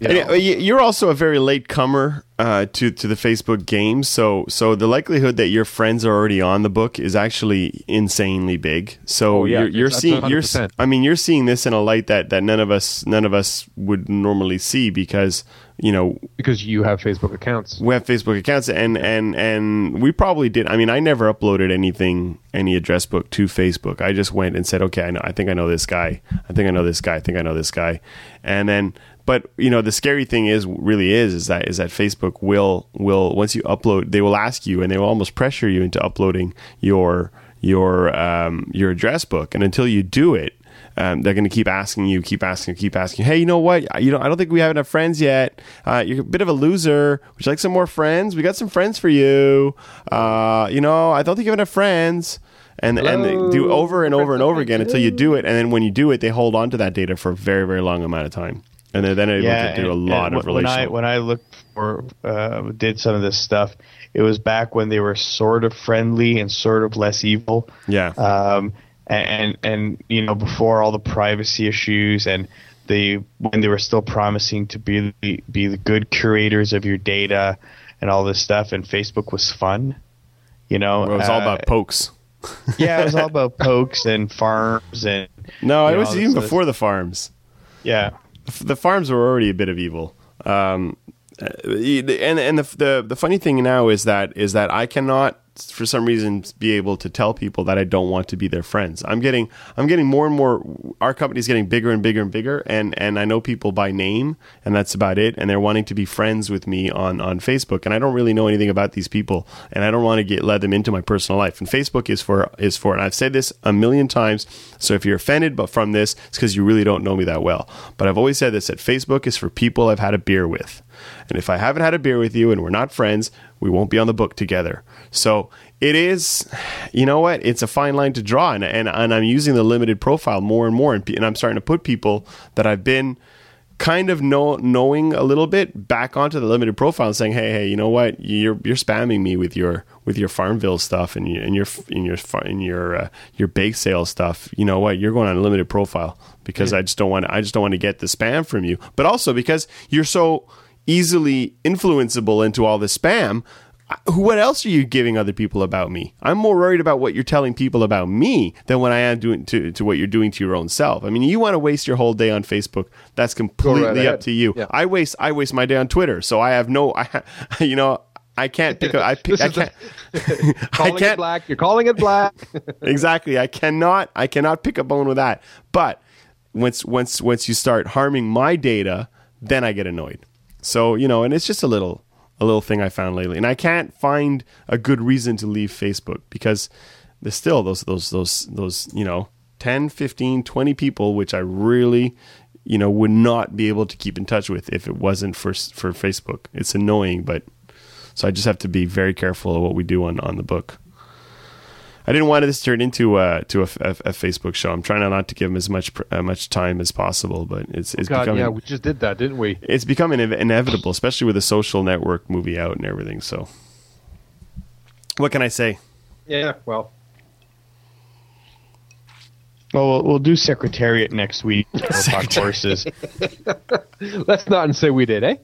You know? you're also a very late comer uh, to to the Facebook game, so so the likelihood that your friends are already on the book is actually insanely big. So Oh, yeah, you're, you're seeing you're I mean you're seeing this in a light that, that none of us none of us would normally see because you know because you have Facebook accounts. we have Facebook accounts and and and we probably did. I mean, I never uploaded anything, any address book to Facebook. I just went and said, okay, I know, I think I know this guy. I think I know this guy. I think I know this guy. And then, but you know, the scary thing is, really is, is that is that Facebook will will once you upload, they will ask you and they will almost pressure you into uploading your your um, your address book. And until you do it, um, they're going to keep asking you, keep asking, keep asking. Hey, you know what? You know, I don't think we have enough friends yet. Uh, you're a bit of a loser. Would you like some more friends? We got some friends for you. Uh, you know, I don't think you have enough friends. And and they do over and over and over again until you do it. And then when you do it, they hold on to that data for a very very long amount of time. And they're then able to do a lot and of when I relational. when I looked for uh, did some of this stuff, it was back when they were sort of friendly and sort of less evil. yeah. Um, and, and and you know before all the privacy issues and the when they were still promising to be the, be the good curators of your data and all this stuff, and Facebook was fun. You know, Well, it was all uh, about pokes. <laughs> yeah, it was all about pokes and farms and No, it was even before the farms. yeah. The farms were already a bit of evil. Um, uh, and and the, the the funny thing now is that is that I cannot for some reason be able to tell people that I don't want to be their friends. I'm getting I'm getting more and more our company's getting bigger and bigger and bigger and and I know people by name and that's about it and they're wanting to be friends with me on on Facebook and I don't really know anything about these people and I don't want to get let them into my personal life. And Facebook is for is for and I've said this a million times. So if you're offended but from this, it's because you really don't know me that well. But I've always said this that Facebook is for people I've had a beer with. And if I haven't had a beer with you and we're not friends, we won't be on the book together. So it is, you know what? It's a fine line to draw, and and, and I'm using the limited profile more and more, and, and I'm starting to put people that I've been kind of know, knowing a little bit back onto the limited profile and saying, hey, hey, you know what? You're you're spamming me with your with your Farmville stuff and your and your in your in your uh, your bake sale stuff. You know what? You're going on a limited profile because I just don't want I just don't want to get the spam from you, but also because you're so easily influenceable into all the spam what else are you giving other people about me? I'm more worried about what you're telling people about me than what I am doing to, to what you're doing to your own self. I mean, you want to waste your whole day on Facebook. That's completely right up to you. Yeah. I waste I waste my day on Twitter. So I have no I <laughs> you know I can't pick up. I, pick, I can't. <laughs> <laughs> calling I can't, it black. You're calling it black. exactly. I cannot. I cannot pick a bone with that. But once once once you start harming my data, then I get annoyed. So you know, and it's just a little a little thing I found lately. And I can't find a good reason to leave Facebook because there's still those those those those, you know, 10, 15, 20 people which I really, you know, would not be able to keep in touch with if it wasn't for for Facebook. It's annoying, but so I just have to be very careful of what we do on on the book. I didn't want this to turn into a to a, a, a, Facebook show. I'm trying not to give him as much uh, much time as possible, but it's it's God, becoming yeah, we just did that, didn't we? It's becoming inevitable, especially with the Social Network movie out and everything. So, what can I say? Yeah, well, well, we'll, we'll do Secretariat next week. <laughs> horses. <laughs> Let's not and say we did, eh?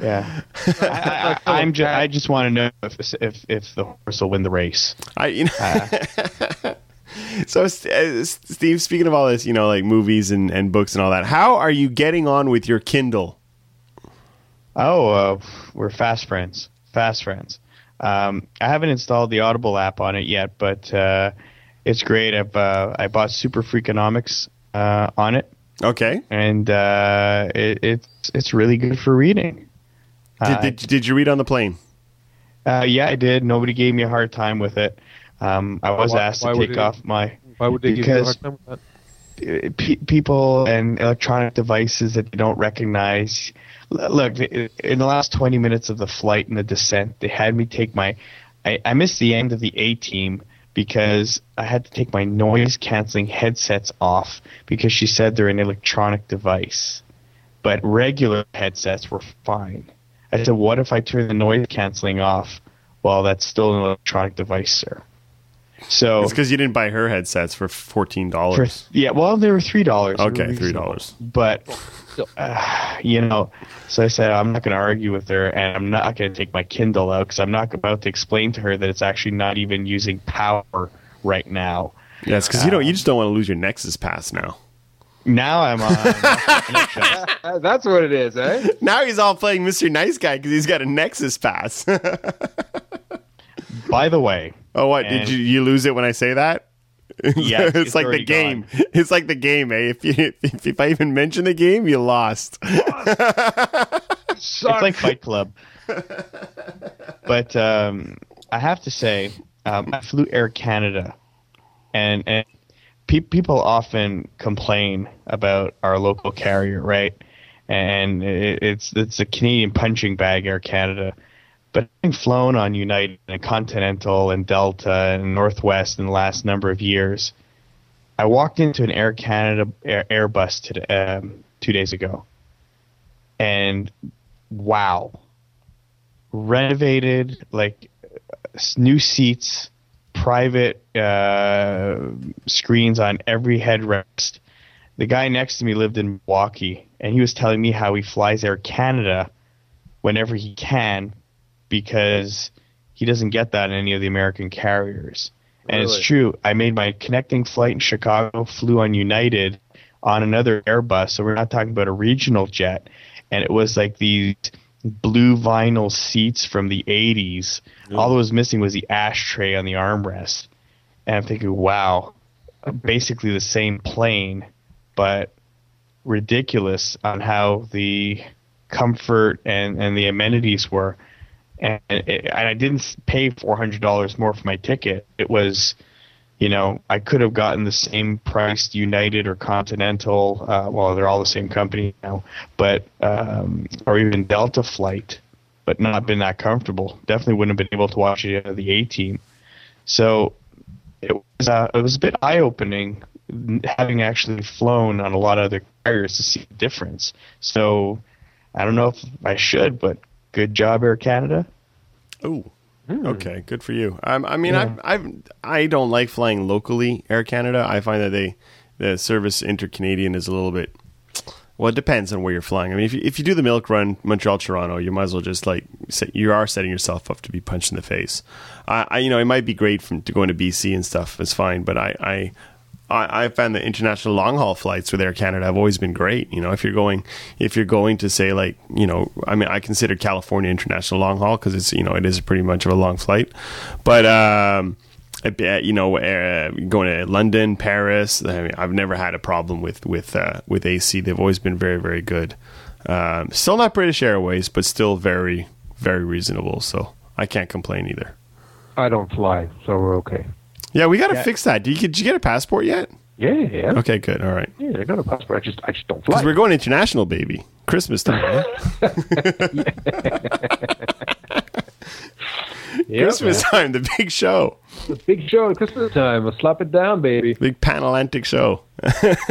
Yeah, I, am just I just want to know if if if the horse will win the race. I you know. Uh, <laughs> so uh, Steve, speaking of all this, you know, like movies and, and books and all that, how are you getting on with your Kindle? Oh, uh, we're fast friends. Fast friends. Um, I haven't installed the Audible app on it yet, but uh, it's great. I've uh, I bought Super Freakonomics uh, on it. Okay. And it, it's it's really good for reading. Did, uh, did, did, you read on the plane? Uh, yeah, I did. Nobody gave me a hard time with it. Um, I was why, asked to take off my. Why would they give you a hard time with that? P- people and electronic devices that they don't recognize. Look, in the last 20 minutes of the flight and the descent, they had me take my. I, I missed the end of the A team because I had to take my noise canceling headsets off because she said they're an electronic device. But regular headsets were fine. I said, what if I turn the noise canceling off? Well, that's still an electronic device, sir. So it's because you didn't buy her headsets for fourteen dollars. Yeah, well, they were three dollars. Okay, three dollars. But uh, <sighs> you know, so I said I'm not going to argue with her, and I'm not going to take my Kindle out because I'm not about to explain to her that it's actually not even using power right now. Yeah, it's because you don't. You just don't want to lose your Nexus Pass now. Now I'm on. <laughs> That's what it is, eh? Now he's all playing Mr. Nice Guy because he's got a Nexus pass. <laughs> By the way. Oh, what? Did you, you lose it when I say that? Yeah, <laughs> it's, it's like the game. Gone. It's like the game, eh? If, you, if, if I even mention the game, you lost. it's like Fight Club. but um, I have to say, um, I flew Air Canada, and, and pe- people often complain about our local carrier, right? And it, it's it's a Canadian punching bag, Air Canada. But having flown on United and Continental and Delta and Northwest in the last number of years, I walked into an Air Canada Air, Airbus today, um, two days ago, and wow, renovated like new seats, private uh, screens on every headrest. The guy next to me lived in Milwaukee, and he was telling me how he flies Air Canada whenever he can because he doesn't get that in any of the American carriers. And really? it's true. I made my connecting flight in Chicago, flew on United on another Airbus, so we're not talking about a regional jet. And it was like these blue vinyl seats from the 80s. All that was missing was the ashtray on the armrest. And I'm thinking, wow, basically the same plane, but ridiculous on how the comfort and, and the amenities were. And, it, and I didn't pay $400 more for my ticket. It was you know, I could have gotten the same priced United or Continental. Uh, well, they're all the same company now, but um, or even Delta flight but not been that comfortable. Definitely wouldn't have been able to watch of the A team. So it was uh, it was a bit eye opening having actually flown on a lot of other carriers to see the difference. So I don't know if I should, but good job, Air Canada. Oh, okay, good for you. Um, I mean, yeah. I I I don't like flying locally Air Canada. I find that they the service inter-Canadian is a little bit. Well, it depends on where you're flying. I mean, if you, if you do the milk run Montreal Toronto, you might as well just like set, you are setting yourself up to be punched in the face. I, I you know it might be great from to going to BC and stuff. It's fine, but I I I, I found the international long haul flights with Air Canada have always been great. You know, if you're going, if you're going to say like, you know, I mean, I consider California international long haul because it's, you know, it is pretty much of a long flight, but, um, you know, uh, going to London, Paris. I mean, I've never had a problem with with uh, with AC. They've always been very, very good. Um, still not British Airways, but still very, very reasonable. So I can't complain either. I don't fly, so we're okay. Yeah, we got to yeah. fix that. Did you, did you get a passport yet? Yeah, yeah. Okay, good. All right. Yeah, I got a passport. I just, I just don't fly. Because we're going international, baby. Christmas time. <laughs> Yep, Christmas man. time, the big show. The big show at Christmas time. We'll slap it down, baby. Big Panatlantic show.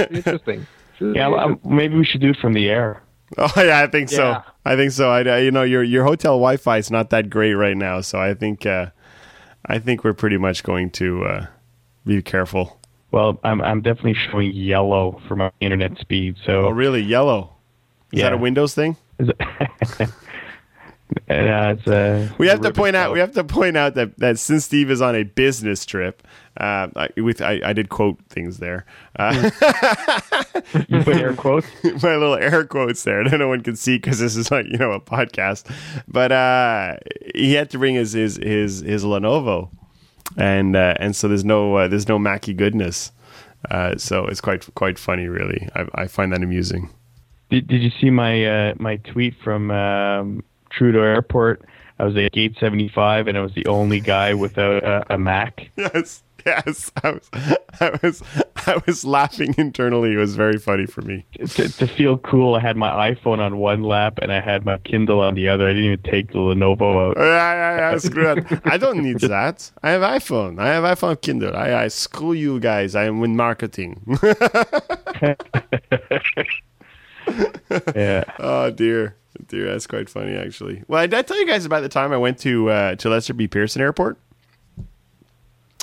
interesting. <laughs> Yeah, well, maybe we should do it from the air. Oh <laughs> yeah, I think yeah. so. I think so. I, you know, your your hotel Wi-Fi is not that great right now, so I think uh, I think we're pretty much going to uh, be careful. Well, I'm I'm definitely showing yellow for my internet speed. So oh, really yellow? Is yeah. that a Windows thing? Uh, <laughs> a, we have to point out. We have to point out that, that since Steve is on a business trip, uh, I, with I, I, did quote things there. Uh, <laughs> you put air quotes. <laughs> my little air quotes there. No one can see because this is like you know a podcast. But uh, he had to bring his his his, his Lenovo, and uh, and so there's no there's no Mackie goodness. so it's quite quite funny, really. I, I find that amusing. Did, did you see my my tweet from? Um Trudeau Airport. I was at gate 75, and I was the only guy without a, a Mac. <laughs> Yes, yes. I was, I was, I was laughing internally. It was very funny for me. To, to feel cool, I had my iPhone on one lap and I had my Kindle on the other. I didn't even take the Lenovo out. Yeah, yeah, yeah. Screw that. I don't need that. I have iPhone. I have iPhone Kindle. I, I screw you guys. I am in marketing. <laughs> yeah. <laughs> Oh dear. Dude, that's quite funny, actually. Well, did I tell you guys about the time I went to uh, to Lester B. Pearson Airport?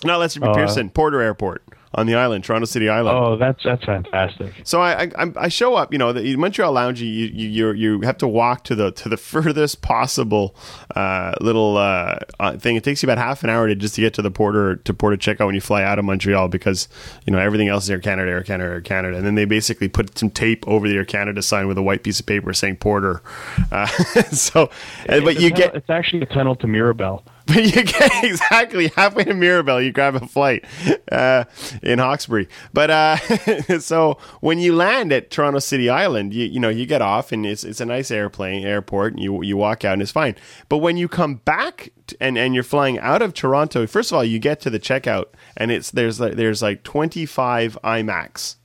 Not Lester B. Uh, Pearson, Porter Airport on the island, Toronto City Island. Oh, that's that's fantastic. So I I, I show up, you know, the Montreal Lounge. You you you have to walk to the to the <laughs> furthest possible uh, little uh, uh, thing. It takes you about half an hour to just to get to the porter to porter checkout when you fly out of Montreal because you know everything else is Air Canada, Air Canada, Air Canada, and then they basically put some tape over the Air Canada sign with a white piece of paper saying Porter. Uh, <laughs> so, it's but you tunnel, get it's actually a tunnel to Mirabel. <laughs> But you get <laughs> exactly halfway to Mirabel, you grab a flight uh, in Hawkesbury. But uh, <laughs> so when you land at Toronto City Island, you you know you get off and it's it's a nice airplane airport, and you you walk out and it's fine. But when you come back and and you're flying out of Toronto, first of all, you get to the checkout and it's there's like there's like 25 iMacs,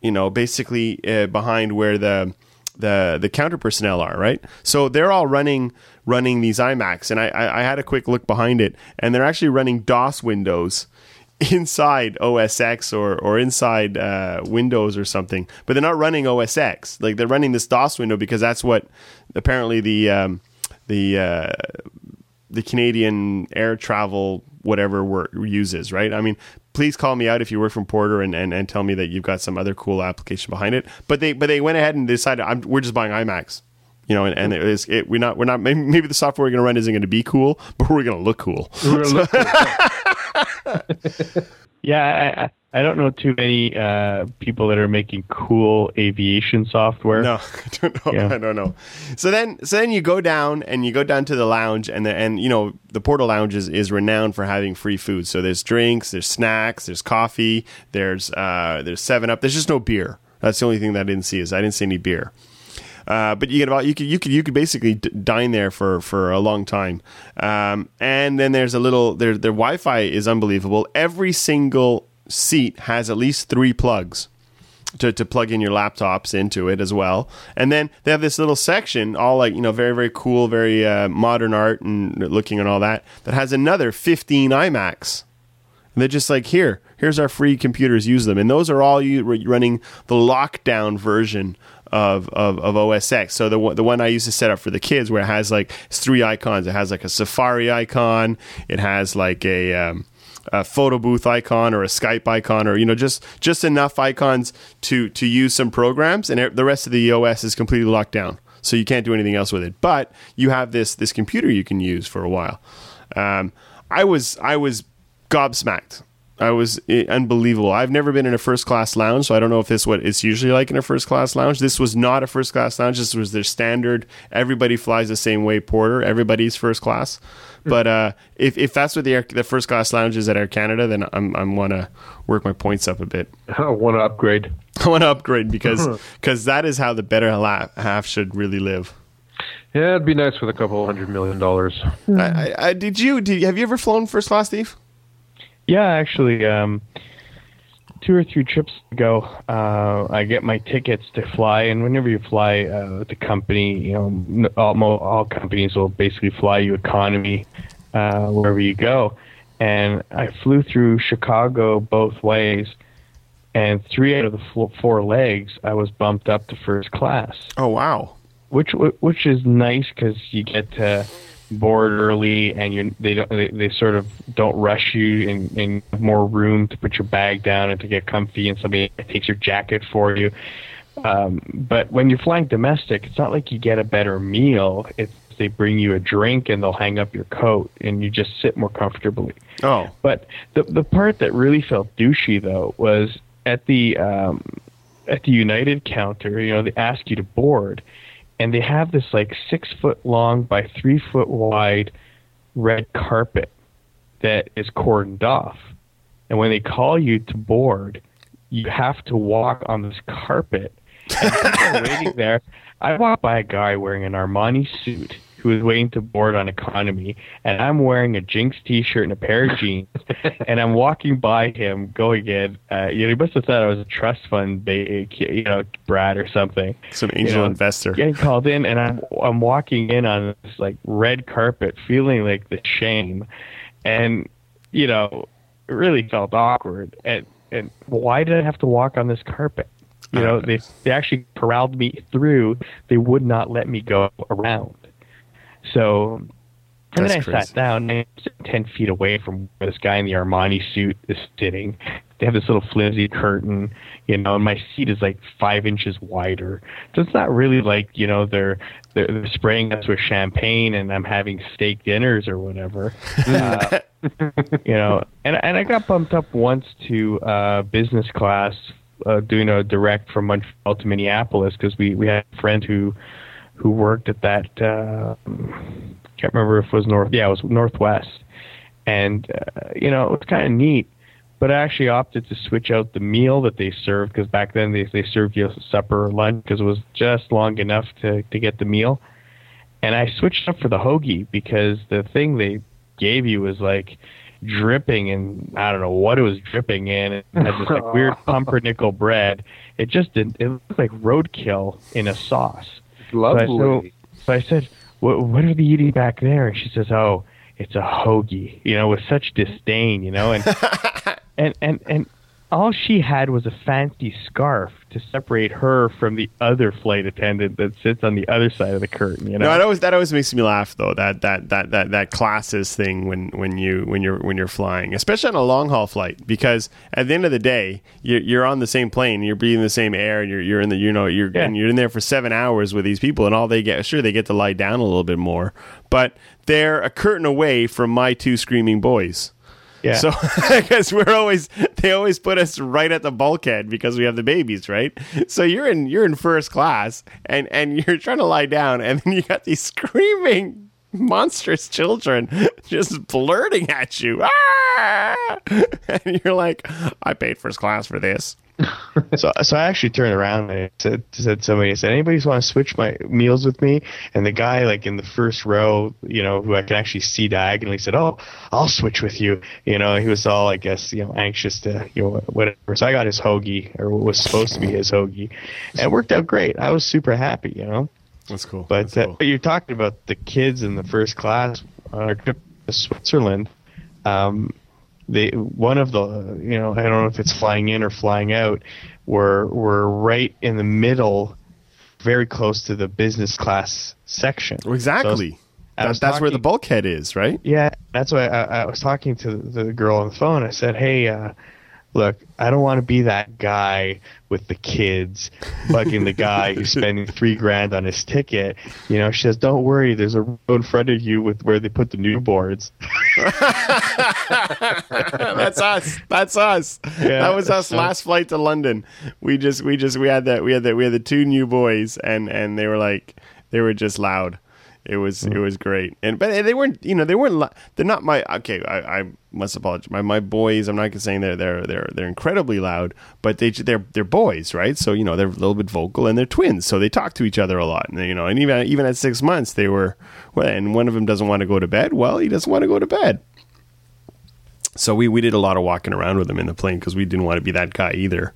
you know, basically uh, behind where the the the counter personnel are, right? So they're all running running these iMacs, and I, I, I had a quick look behind it, and they're actually running DOS windows <laughs> inside OS X or or inside uh, Windows or something, but they're not running OS X. Like they're running this DOS window because that's what apparently the um, the uh, the Canadian air travel whatever work uses, right? I mean, please call me out if you work from Porter and, and, and tell me that you've got some other cool application behind it. But they but they went ahead and decided we're just buying iMacs you know, and, and it is it, we're not we're not maybe, maybe the software we're going to run isn't going to be cool, <laughs> but we're going to look cool. Look cool. yeah, <laughs> I, I don't know too many uh, people that are making cool aviation software. No, <laughs> I don't know. Yeah. I don't know. So then, so then you go down and you go down to the lounge, and the, and you know the Porter Lounge is, is renowned for having free food. So there's drinks, there's snacks, there's coffee, there's uh, there's Seven Up. There's just no beer. That's the only thing that I didn't see is I didn't see any beer. Uh, but you get about you could you could you could basically d- dine there for for a long time. Um, and then there's a little their their Wi-Fi is unbelievable. Every single seat has at least three plugs. to, to plug in your laptops into it as well. And then they have this little section, all like, you know, very, very cool, very uh, modern art and looking and all that, that has another 15 iMacs. And they're just like, here, here's our free computers, use them. And those are all you running the lockdown version of, of, of OS X. So the the one I used to set up for the kids, where it has like three icons. It has like a Safari icon. It has like a um, a photo booth icon or a Skype icon or you know just just enough icons to to use some programs, and the rest of the OS is completely locked down. So you can't do anything else with it. But you have this this computer you can use for a while. Um, I was I was gobsmacked. I was eh, unbelievable. I've never been in a first class lounge, so I don't know if this is what it's usually like in a first class lounge. This was not a first class lounge. This was their standard. Everybody flies the same way, Porter. Everybody's first class. But uh, if, if that's what the Air, the first class lounge is at Air Canada, then I'm I'm want to work my points up a bit. <laughs> I want to upgrade. I want to upgrade because <laughs> because that is how the better half should really live. Yeah, it'd be nice with a couple hundred million dollars. I, I, did you did have you ever flown first class, Steve? Yeah, actually, um, two or three trips ago, uh, I get my tickets to fly, and whenever you fly uh, with the company, you know, all, all companies will basically fly you economy uh, wherever you go. And I flew through Chicago both ways, and three out of the four legs, I was bumped up to first class. Oh wow! Which which is nice because you get to board early and you they don't they, they sort of don't rush you and, and more room to put your bag down and to get comfy and somebody takes your jacket for you. Um, but when you're flying domestic it's not like you get a better meal. It's they bring you a drink and they'll hang up your coat and you just sit more comfortably. Oh. But the the part that really felt douchey though was at the um, at the united counter you know they ask you to board and they have this like six foot long by three foot wide red carpet that is cordoned off. And when they call you to board, you have to walk on this carpet. And waiting there. I walked by a guy wearing an Armani suit who was waiting to board on economy, and I'm wearing a Jinx T-shirt and a pair of jeans, <laughs> and I'm walking by him going in. Uh, you know, he must have thought I was a trust fund, you know, Brad or something. Some angel you know, investor. Getting called in, and I'm I'm walking in on this like red carpet, feeling like the shame, and you know, it really felt awkward. And and why did I have to walk on this carpet? You know, they they actually corralled me through. They would not let me go around. So, and That's then I crazy. sat down, ten feet away from where this guy in the Armani suit is sitting. They have this little flimsy curtain, you know, and my seat is like five inches wider. So it's not really like you know they're they're, they're spraying us with champagne, and I'm having steak dinners or whatever. <laughs> uh, you know, and and I got bumped up once to uh, business class, uh, doing a direct from Montreal to Minneapolis because we we had a friend who who worked at that. Uh, can't remember if it was North. Yeah, it was Northwest, and uh, you know it was kind of neat. But I actually opted to switch out the meal that they served because back then they they served you supper or lunch because it was just long enough to to get the meal. And I switched up for the hoagie because the thing they gave you was like dripping and I don't know what it was dripping in. It had this like weird <laughs> pumpernickel bread. It just didn't. It looked like roadkill in a sauce. Lovely. So, so I said, what, what are they eating back there? And she says, oh, it's a hoagie, you know, with such disdain, you know, and, <laughs> and, and, and all she had was a fancy scarf to separate her from the other flight attendant that sits on the other side of the curtain. You know, no, that always that always makes me laugh though. That that that that that classes thing when when you when you're when you're flying, especially on a long haul flight, because at the end of the day, you're, you're on the same plane, you're breathing the same air, and you're you're in the you know you're yeah. and you're in there for seven hours with these people, and all they get sure they get to lie down a little bit more, but they're a curtain away from my two screaming boys. Yeah. So <laughs> because we're always they always put us right at the bulkhead because we have the babies, right? So you're in you're in first class and and <laughs> you're trying to lie down and then you got these screaming <laughs> monstrous children just blurting at you. Ah! <laughs> And you're like, I paid first class for this. so, so I actually turned around and I said, said somebody, I said, anybody want to switch my meals with me? And the guy, like in the first row, you know, who I can actually see diagonally, said, "Oh, I'll switch with you." You know, he was all, I guess, you know, anxious to, you know, whatever. So I got his hoagie, or what was supposed to be his hoagie, and it worked out great. I was super happy, you know. That's cool. But, That's uh, cool. you're talking about the kids in the first class on our trip to Switzerland. Um, they one of the you know I don't know if it's flying in or flying out. We're we're right in the middle, very close to the business class section. Exactly. So That- that's where the bulkhead is, right? yeah, that's why I, I was talking to the girl on the phone. I said, "Hey, uh, look, I don't want to be that guy with the kids bugging the guy who's <laughs> spending three grand on his ticket." You know, she says, "Don't worry, there's a row in front of you with where they put the new boards." <laughs> <laughs> that's us. That's us. Yeah, that was us so- last flight to London. We just we just we had that we had that we had the two new boys and and they were like they were just loud. It was hmm. it was great. And but they weren't you know they weren't they're not my okay I, I must apologize. My my boys I'm not saying they're they're they're they're incredibly loud, but they they're they're boys, right? So you know they're a little bit vocal and they're twins, so they talk to each other a lot. And you know and even even at 6 months they were well and one of them doesn't want to go to bed. Well, he doesn't want to go to bed. So we, we did a lot of walking around with him in the plane because we didn't want to be that guy either.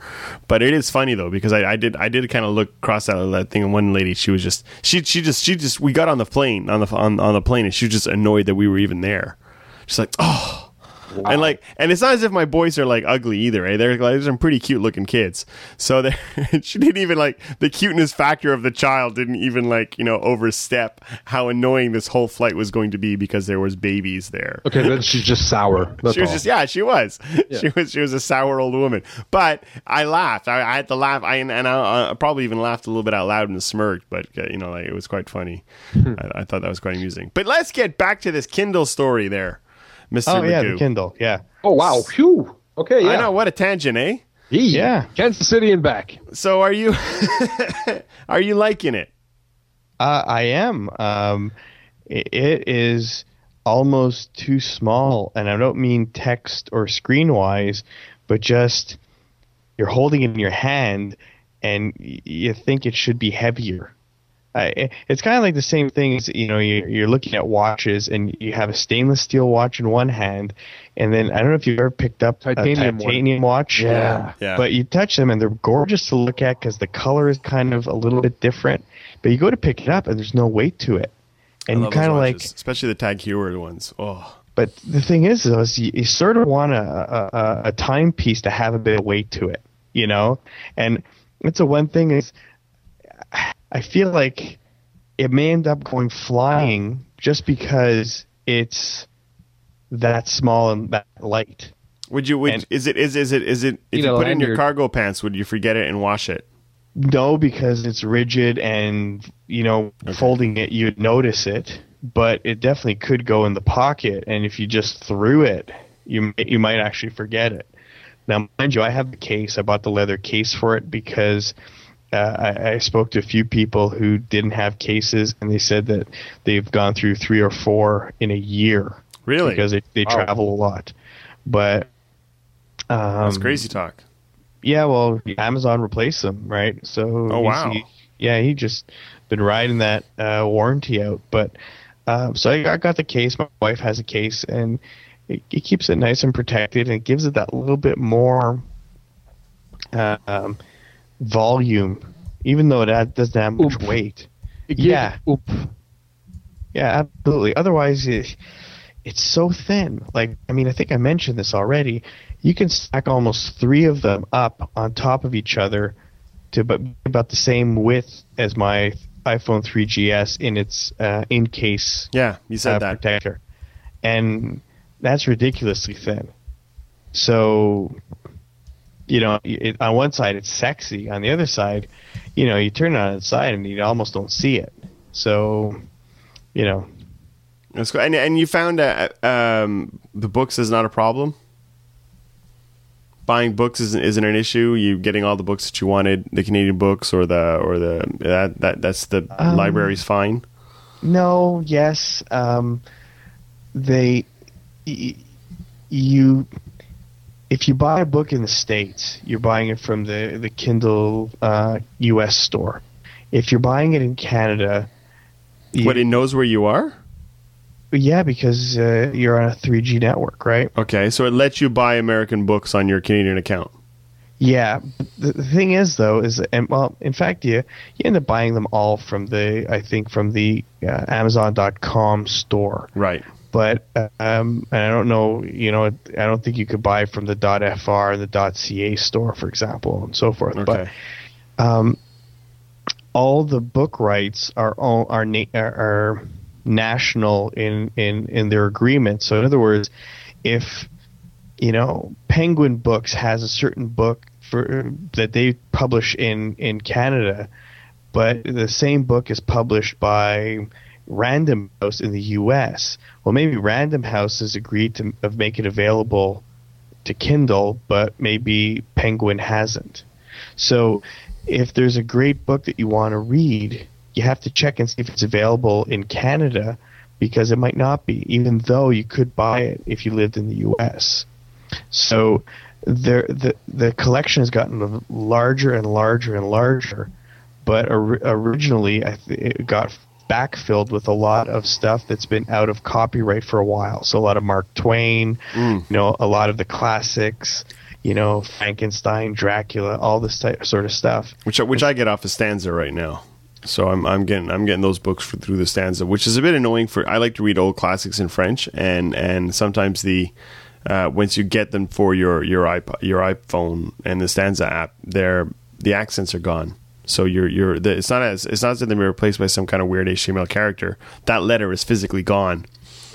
But it is funny though because I, I did I did kind of look across that, that thing and one lady she was just she she just she just we got on the plane on the on, on the plane and she was just annoyed that we were even there. She's like oh. And like, and it's not as if my boys are like ugly either. Eh? They're like some pretty cute looking kids. So <laughs> they, she didn't even like the cuteness factor of the child didn't even like you know overstep how annoying this whole flight was going to be because there was babies there Okay, then she's just sour. <laughs> That's she was all. just yeah she was <laughs> she was she was a sour old woman but i laughed i, I had to laugh i and I, I probably even laughed a little bit out loud and smirked but uh, you know like, it was quite funny I, I thought that was quite amusing but let's get back to this kindle story there mr Oh yeah, the Kindle. Yeah, Oh wow, phew. Okay, yeah. i know what a tangent eh Yee. Yeah. Kansas City and back. so are you <laughs> are you liking it uh, I am. Um, i it is almost too small, and I don't mean text or screen wise, but just you're holding it in your hand, and y- you think it should be heavier. I, it's kind of like the same thing as you know you're, you're looking at watches and you have a stainless steel watch in one hand and then I don't know if you've ever picked up Titanium a one. titanium watch Yeah. Yeah. but you touch them and they're gorgeous to look at because the color is kind of a little bit different but you go to pick it up and there's no weight to it and you kind of like especially the tag heuer ones oh but the thing is, though, is you, you sort of want a, a, a- a timepiece to have a bit of weight to it, you know? And it's a one thing is I feel like it may end up going flying just because it's that small and that light. would you would And- is it is is it is it if You you, know, put it in your lanyard. cargo pants would you forget it and wash it No, because it's rigid and, you know, folding it, you'd notice it, but it definitely could go in the pocket. And if you just threw it, you, you might actually forget it. Now, mind you, I have the case. I bought the leather case for it because uh, I, I spoke to a few people who didn't have cases, and they said that they've gone through three or four in a year really because they, they Wow. travel a lot. But um, that's crazy talk yeah, well, Amazon replaced them, right? So Oh, wow. he- yeah, he just been riding that uh, warranty out. But uh, so I, I got the case. My wife has a case, and it, it keeps it nice and protected, and it gives it that little bit more uh, um, volume, even though it ad- doesn't have much Oomph. weight. Yeah. oomph. Yeah, absolutely. Otherwise, it, it's so thin. Like, I mean, I think I mentioned this already. You can stack almost three of them up on top of each other to about, about the same width as my iPhone 3GS in its uh, in case yeah you said uh, that protector, and that's ridiculously thin. So, you know, it, on one side it's sexy. On the other side, you know, you turn it on its side and you almost don't see it. So, you know, That's cool. And and you found that um, the books is not a problem. Buying books isn't isn't an issue. You getting all the books that you wanted, the Canadian books or the or the that that that's the Um, library's fine. no, yes. Um, they, y- you, if you buy a book in the states, you're buying it from the the Kindle uh, U.S. store. If you're buying it in Canada, you- What it knows where you are? yeah, because uh, you're on a 3G network, right? Okay, so it lets you buy American books on your Canadian account. Yeah. The, the thing is, though, is and well, in fact, you you end up buying them all from the I think from the uh, Amazon.com store. Right. But um, and I don't know, you know, I don't think you could buy from the .fr, and the .ca store, for example, and so forth. Okay. But um, all the book rights are all, are, na- are are national in, in in their agreement. So in other words, if you know Penguin Books has a certain book for that they publish in in Canada, but the same book is published by Random House in the U.S. Well, maybe Random House has agreed to make it available to Kindle, but maybe Penguin hasn't. So, if there's a great book that you want to read, you have to check and see if it's available in Canada because it might not be, even though you could buy it if you lived in the U.S. So, there the the collection has gotten larger and larger and larger, but or, originally th- it got backfilled with a lot of stuff that's been out of copyright for a while. So a lot of Mark Twain, you know, a lot of the classics, you know, Frankenstein, Dracula, all this type, sort of stuff. Which which I get off of Stanza right now. So I'm I'm getting I'm getting those books for, through the Stanza, which is a bit annoying for. I like to read old classics in French, and and sometimes the uh, once you get them for your your iPod, your iPhone and the Stanza app, they're the accents are gone. So you're you're the, it's not as it's not as if they're replaced by some kind of weird HTML character. That letter is physically gone.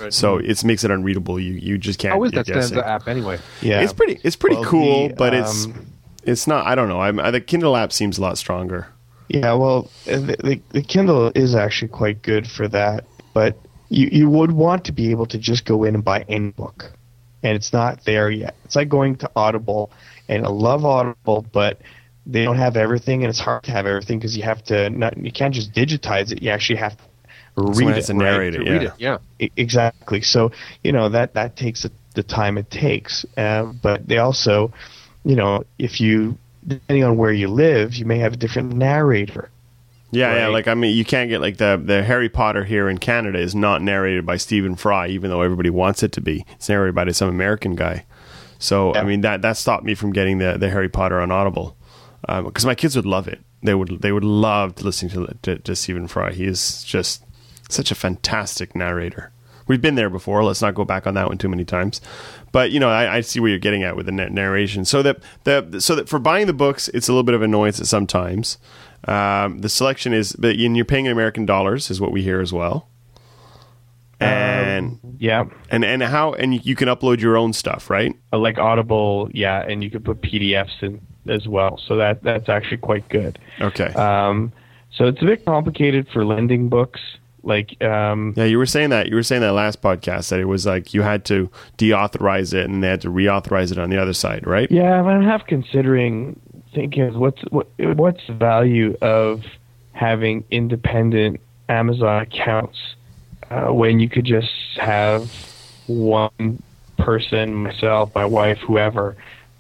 So it makes it unreadable. You you just can't. How is you're that guessing. Stanza app anyway? Yeah, It's pretty. It's pretty Well, cool, the, but it's um, it's not. I don't know. I'm, I, the Kindle app seems a lot stronger. Yeah, well, uh, the, the, the Kindle is actually quite good for that, but you, you would want to be able to just go in and buy any book, and it's not there yet. It's like going to Audible, and I love Audible, but they don't have everything, and it's hard to have everything because you have to not you can't just digitize it. You actually have to read it. has to right? narrate it. To read Yeah. it, yeah. Exactly. So you know that that takes the- the time it takes. Uh, but they also, you know, if you depending on where you live, you may have a different narrator. Yeah, yeah. Like I mean, you can't get like the the Harry Potter here in Canada is not narrated by Stephen Fry, even though everybody wants it to be. It's narrated by some American guy. So I mean that that stopped me from getting the the Harry Potter on Audible because my kids would love it. They would they would love to listen to, to to Stephen Fry. He is just such a fantastic narrator. We've been there before. Let's not go back on that one too many times. But you know, I, I see where you're getting at with the na- narration. So that the so that for buying the books, it's a little bit of annoyance at sometimes. Um, the selection is, but and you're paying in American dollars, is what we hear as well. And Yeah, and and how and you- can upload your own stuff, right? Uh, like Audible. Yeah, and you can put PDFs in as well. So that that's actually quite good. Okay. Um, so it's a bit complicated for lending books. Like, um, yeah, you were saying that you were saying that last podcast that it was like you had to deauthorize it and they had to reauthorize it on the other side, right? yeah, I'm half considering thinking what's what what's the value of having independent Amazon accounts uh, when you could just have one person, myself, my wife, whoever,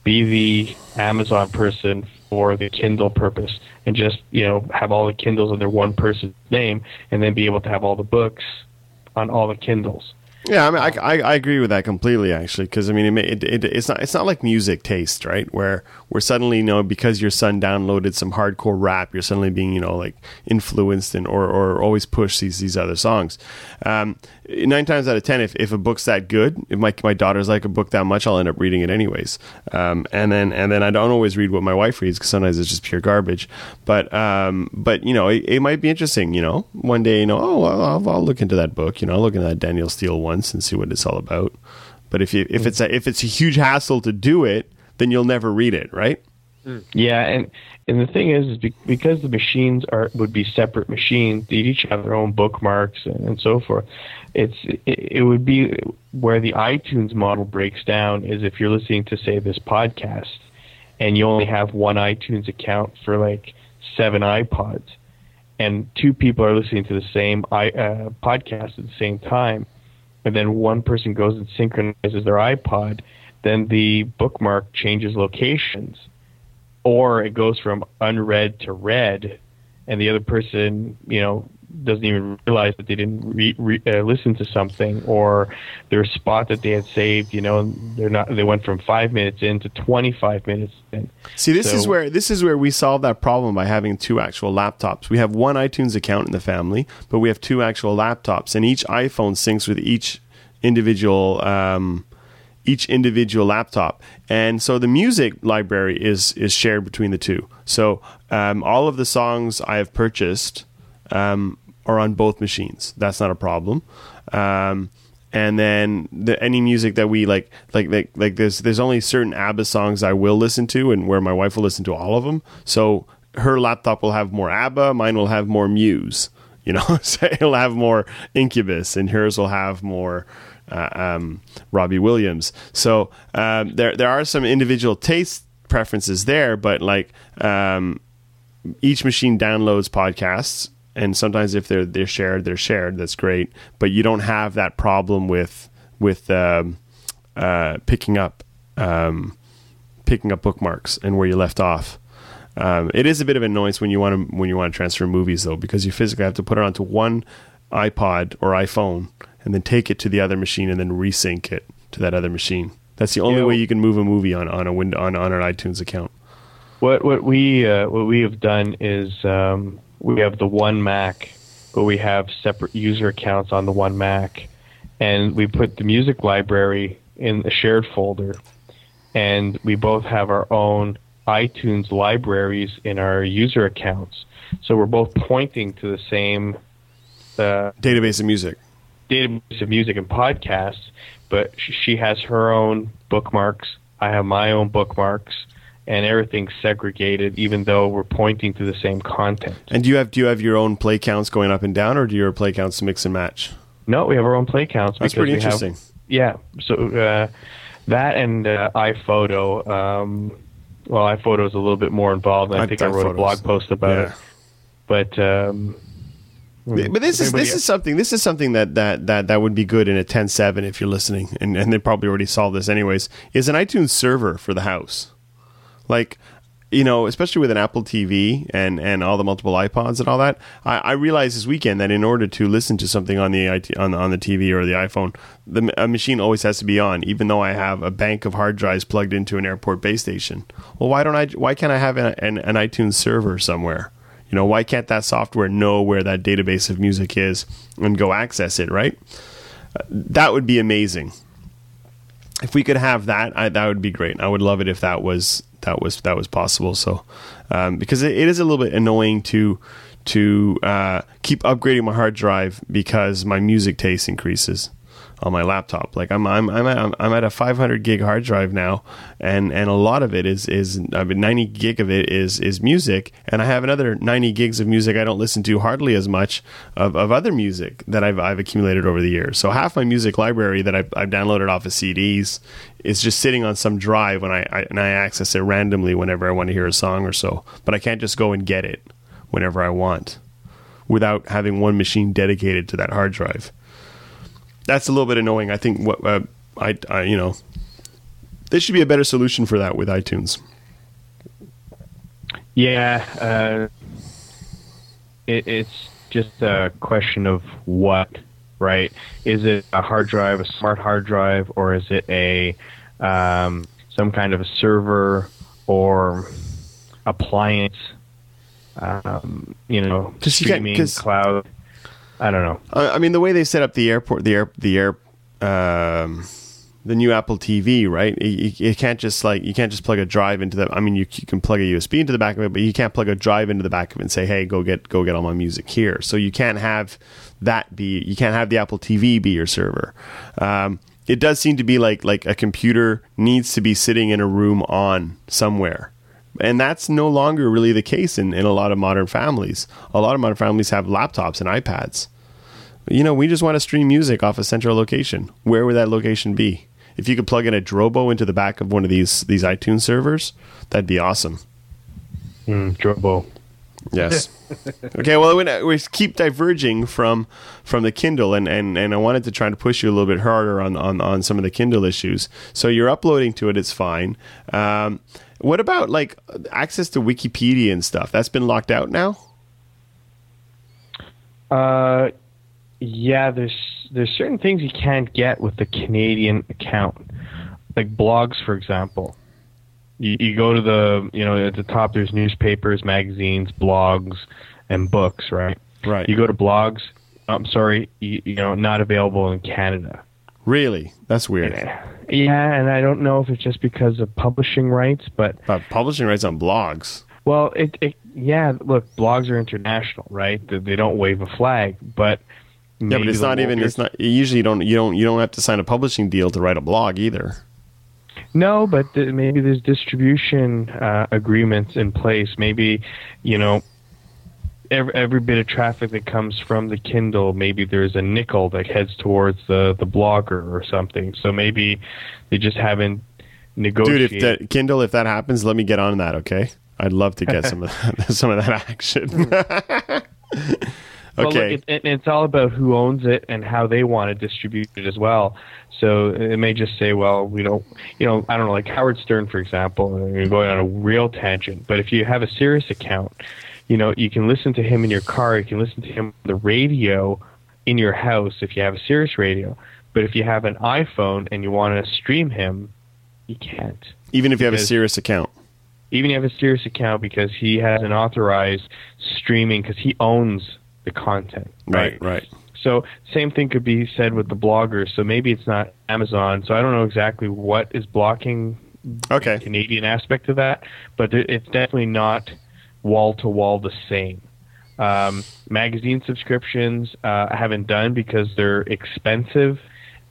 be the Amazon person for the Kindle purpose, and just you know have all the Kindles under one person's name, and then be able to have all the books on all the Kindles. Yeah, I mean, I, I, I agree with that completely, actually, because I mean, it, it, it, it's not it's not like music taste, right? Where where suddenly, you know, because your son downloaded some hardcore rap, you're suddenly being, you know, like influenced and or, or always push these these other songs. Um, nine times out of ten, if, if a book's that good, if my my daughter's like a book that much, I'll end up reading it anyways. Um, and then and then I don't always read what my wife reads because sometimes it's just pure garbage. But um, but you know, it, it might be interesting. You know, one day, you know, oh, I'll, I'll look into that book. You know, I'll look into that Danielle Steel once and see what it's all about. But if you if it's a, if it's a huge hassle to do it, then you'll never read it, right? Yeah, and and the thing is, is because the machines are would be separate machines, they each have their own bookmarks and, and so forth. It's it, it would be where the iTunes model breaks down is if you're listening to say this podcast, and you only have one iTunes account for like seven iPods, and two people are listening to the same i uh, podcast at the same time, and then one person goes and synchronizes their iPod, then the bookmark changes locations, or it goes from unread to read, and the other person, you know, doesn't even realize that they didn't re- re- uh, listen to something or their spot that they had saved you know they're not they went from 5 minutes in to 25 minutes in See, this is where this is where we solve that problem by having two actual laptops. We have one iTunes account in the family, but we have two actual laptops, and each iPhone syncs with each individual um, each individual laptop. And so the music library is is shared between the two. So um, all of the songs I have purchased um, are on both machines. That's not a problem. Um, and then the, any music that we like, like, like, like, there's there's only certain ABBA songs I will listen to, and where my wife will listen to all of them. So her laptop will have more ABBA, mine will have more Muse. You know, <laughs> so it'll have more Incubus, and hers will have more uh, um, Robbie Williams. So um, there there are some individual taste preferences there, but like um, each machine downloads podcasts, and sometimes if they're they're shared, they're shared. That's great, but you don't have that problem with with um, uh, picking up um, picking up bookmarks and where you left off. Um, it is a bit of annoyance when you want to when you want to transfer movies though, because you physically have to put it onto one iPod or iPhone and then take it to the other machine and then resync it to that other machine. That's the only Yeah. way you can move a movie on on a window on on an iTunes account. What what we uh, what we have done is um, we have the one Mac, but we have separate user accounts on the one Mac, and we put the music library in a shared folder, and we both have our own iTunes libraries in our user accounts. So we're both pointing to the same uh, Database of music. database of music and podcasts, but she has her own bookmarks. I have my own bookmarks, and everything's segregated, even though we're pointing to the same content. And do you have do you have your own play counts going up and down, or do your play counts mix and match? No, we have our own play counts. That's pretty we have- interesting. yeah, so uh, that and uh, iPhoto. Um, well, iPhoto is a little bit more involved, and I I- think I wrote a blog post about yeah. it. But um, But this is this is something this is something that that that that would be good in a 10.7 if you're listening, and and they probably already solved this anyways. Is an iTunes server for the house, like you know, especially with an Apple TV and and all the multiple iPods and all that. I, I realized this weekend that in order to listen to something on the IT, on on the TV or the iPhone, the a machine always has to be on, even though I have a bank of hard drives plugged into an airport base station. Well, why don't I? Why can't I have an, an, an iTunes server somewhere? You know, why can't that software know where that database of music is and go access it, right? That would be amazing. If we could have that, I, that would be great. I would love it if that was that was that was possible. So, um, because it, it is a little bit annoying to to uh, keep upgrading my hard drive because my music taste increases on my laptop. Like I'm I'm I'm at, I'm at a 500 gig hard drive now, and and a lot of it is is I mean 90 gig of it is is music, and I have another 90 gigs of music I don't listen to hardly as much of, of other music that I've I've accumulated over the years. So half my music library that I've, I've downloaded off of CDs is just sitting on some drive when I, I and I access it randomly whenever I want to hear a song or so. But I can't just go and get it whenever I want without having one machine dedicated to that hard drive that's a little bit annoying. I think what uh, I, I you know there should be a better solution for that with iTunes. Yeah, uh, it, it's just a question of what, right? Is it a hard drive, a smart hard drive, or is it a um, some kind of a server or appliance? Um, you know, 'Cause you streaming 'cause- cloud. I don't know. Uh, I mean, the way they set up the airport, the air, the air, um, the new Apple TV, right? You can't just like you can't just plug a drive into the. I mean, you, you can plug a USB into the back of it, but you can't plug a drive into the back of it and say, "Hey, go get go get all my music here." So you can't have that be. You can't have the Apple TV be your server. Um, it does seem to be like like a computer needs to be sitting in a room on somewhere. And that's no longer really the case in, in a lot of modern families. A lot of modern families have laptops and iPads you know, we just want to stream music off a central location. Where would that location be? If you could plug in a Drobo into the back of one of these these iTunes servers, that'd be awesome. Mm, Drobo. Yes. <laughs> okay. Well, we, we keep diverging from from the Kindle, and, and, and I wanted to try to push you a little bit harder on, on, on some of the Kindle issues. So you're uploading to it; it's fine. Um, what about like access to Wikipedia and stuff? That's been locked out now. Uh, yeah. There's there's certain things you can't get with the Canadian account, like blogs, for example you, you go to the you know at the top there's newspapers, magazines, blogs, and books, right? Right. You go to blogs. I'm sorry, you, you know, not available in Canada. Really? That's weird. Yeah, and I don't know if it's just because of publishing rights, but uh, publishing rights on blogs. Well, it, it yeah. Look, blogs are international, right? They, they don't wave a flag, but yeah, but it's not even. It's not. Usually, you don't. You don't. You don't have to sign a publishing deal to write a blog either. No, but th- maybe there's distribution uh, agreements in place. Maybe, you know, every, every bit of traffic that comes from the Kindle, maybe there's a nickel that heads towards the, the blogger or something. So maybe they just haven't negotiated. Dude, if that Kindle, if that happens, let me get on that. Okay, I'd love to get some of that, <laughs> some of that action. <laughs> Well, okay. Look, it, it's all about who owns it and how they want to distribute it as well. So it may just say, well, we don't, you know, I don't know, like Howard Stern, for example, uh, you're going on a real tangent. But if you have a Sirius account, you know, you can listen to him in your car, you can listen to him on the radio in your house if you have a Sirius radio. But if you have an iPhone and you want to stream him, you can't. Even if you have a Sirius account even if you have a Sirius account because he has an authorized streaming because he owns the content. Right, right. So same thing could be said with the bloggers. So maybe it's not Amazon. So I don't know exactly what is blocking okay. the Canadian aspect of that, but it's definitely not wall to wall the same. Um, magazine subscriptions uh, I haven't done because they're expensive,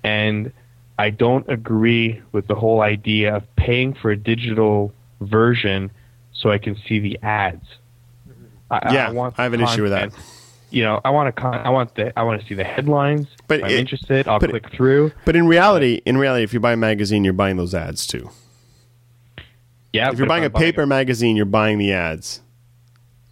and I don't agree with the whole idea of paying for a digital version so I can see the ads. I, yeah, I, I have an issue with that you know, I want to, con- I want the, I want to see the headlines. But if I'm it, interested. I'll click through. But in reality, in reality, if you buy a magazine, you're buying those ads too. Yeah. If you're buying if a paper buying magazine, you're buying the ads.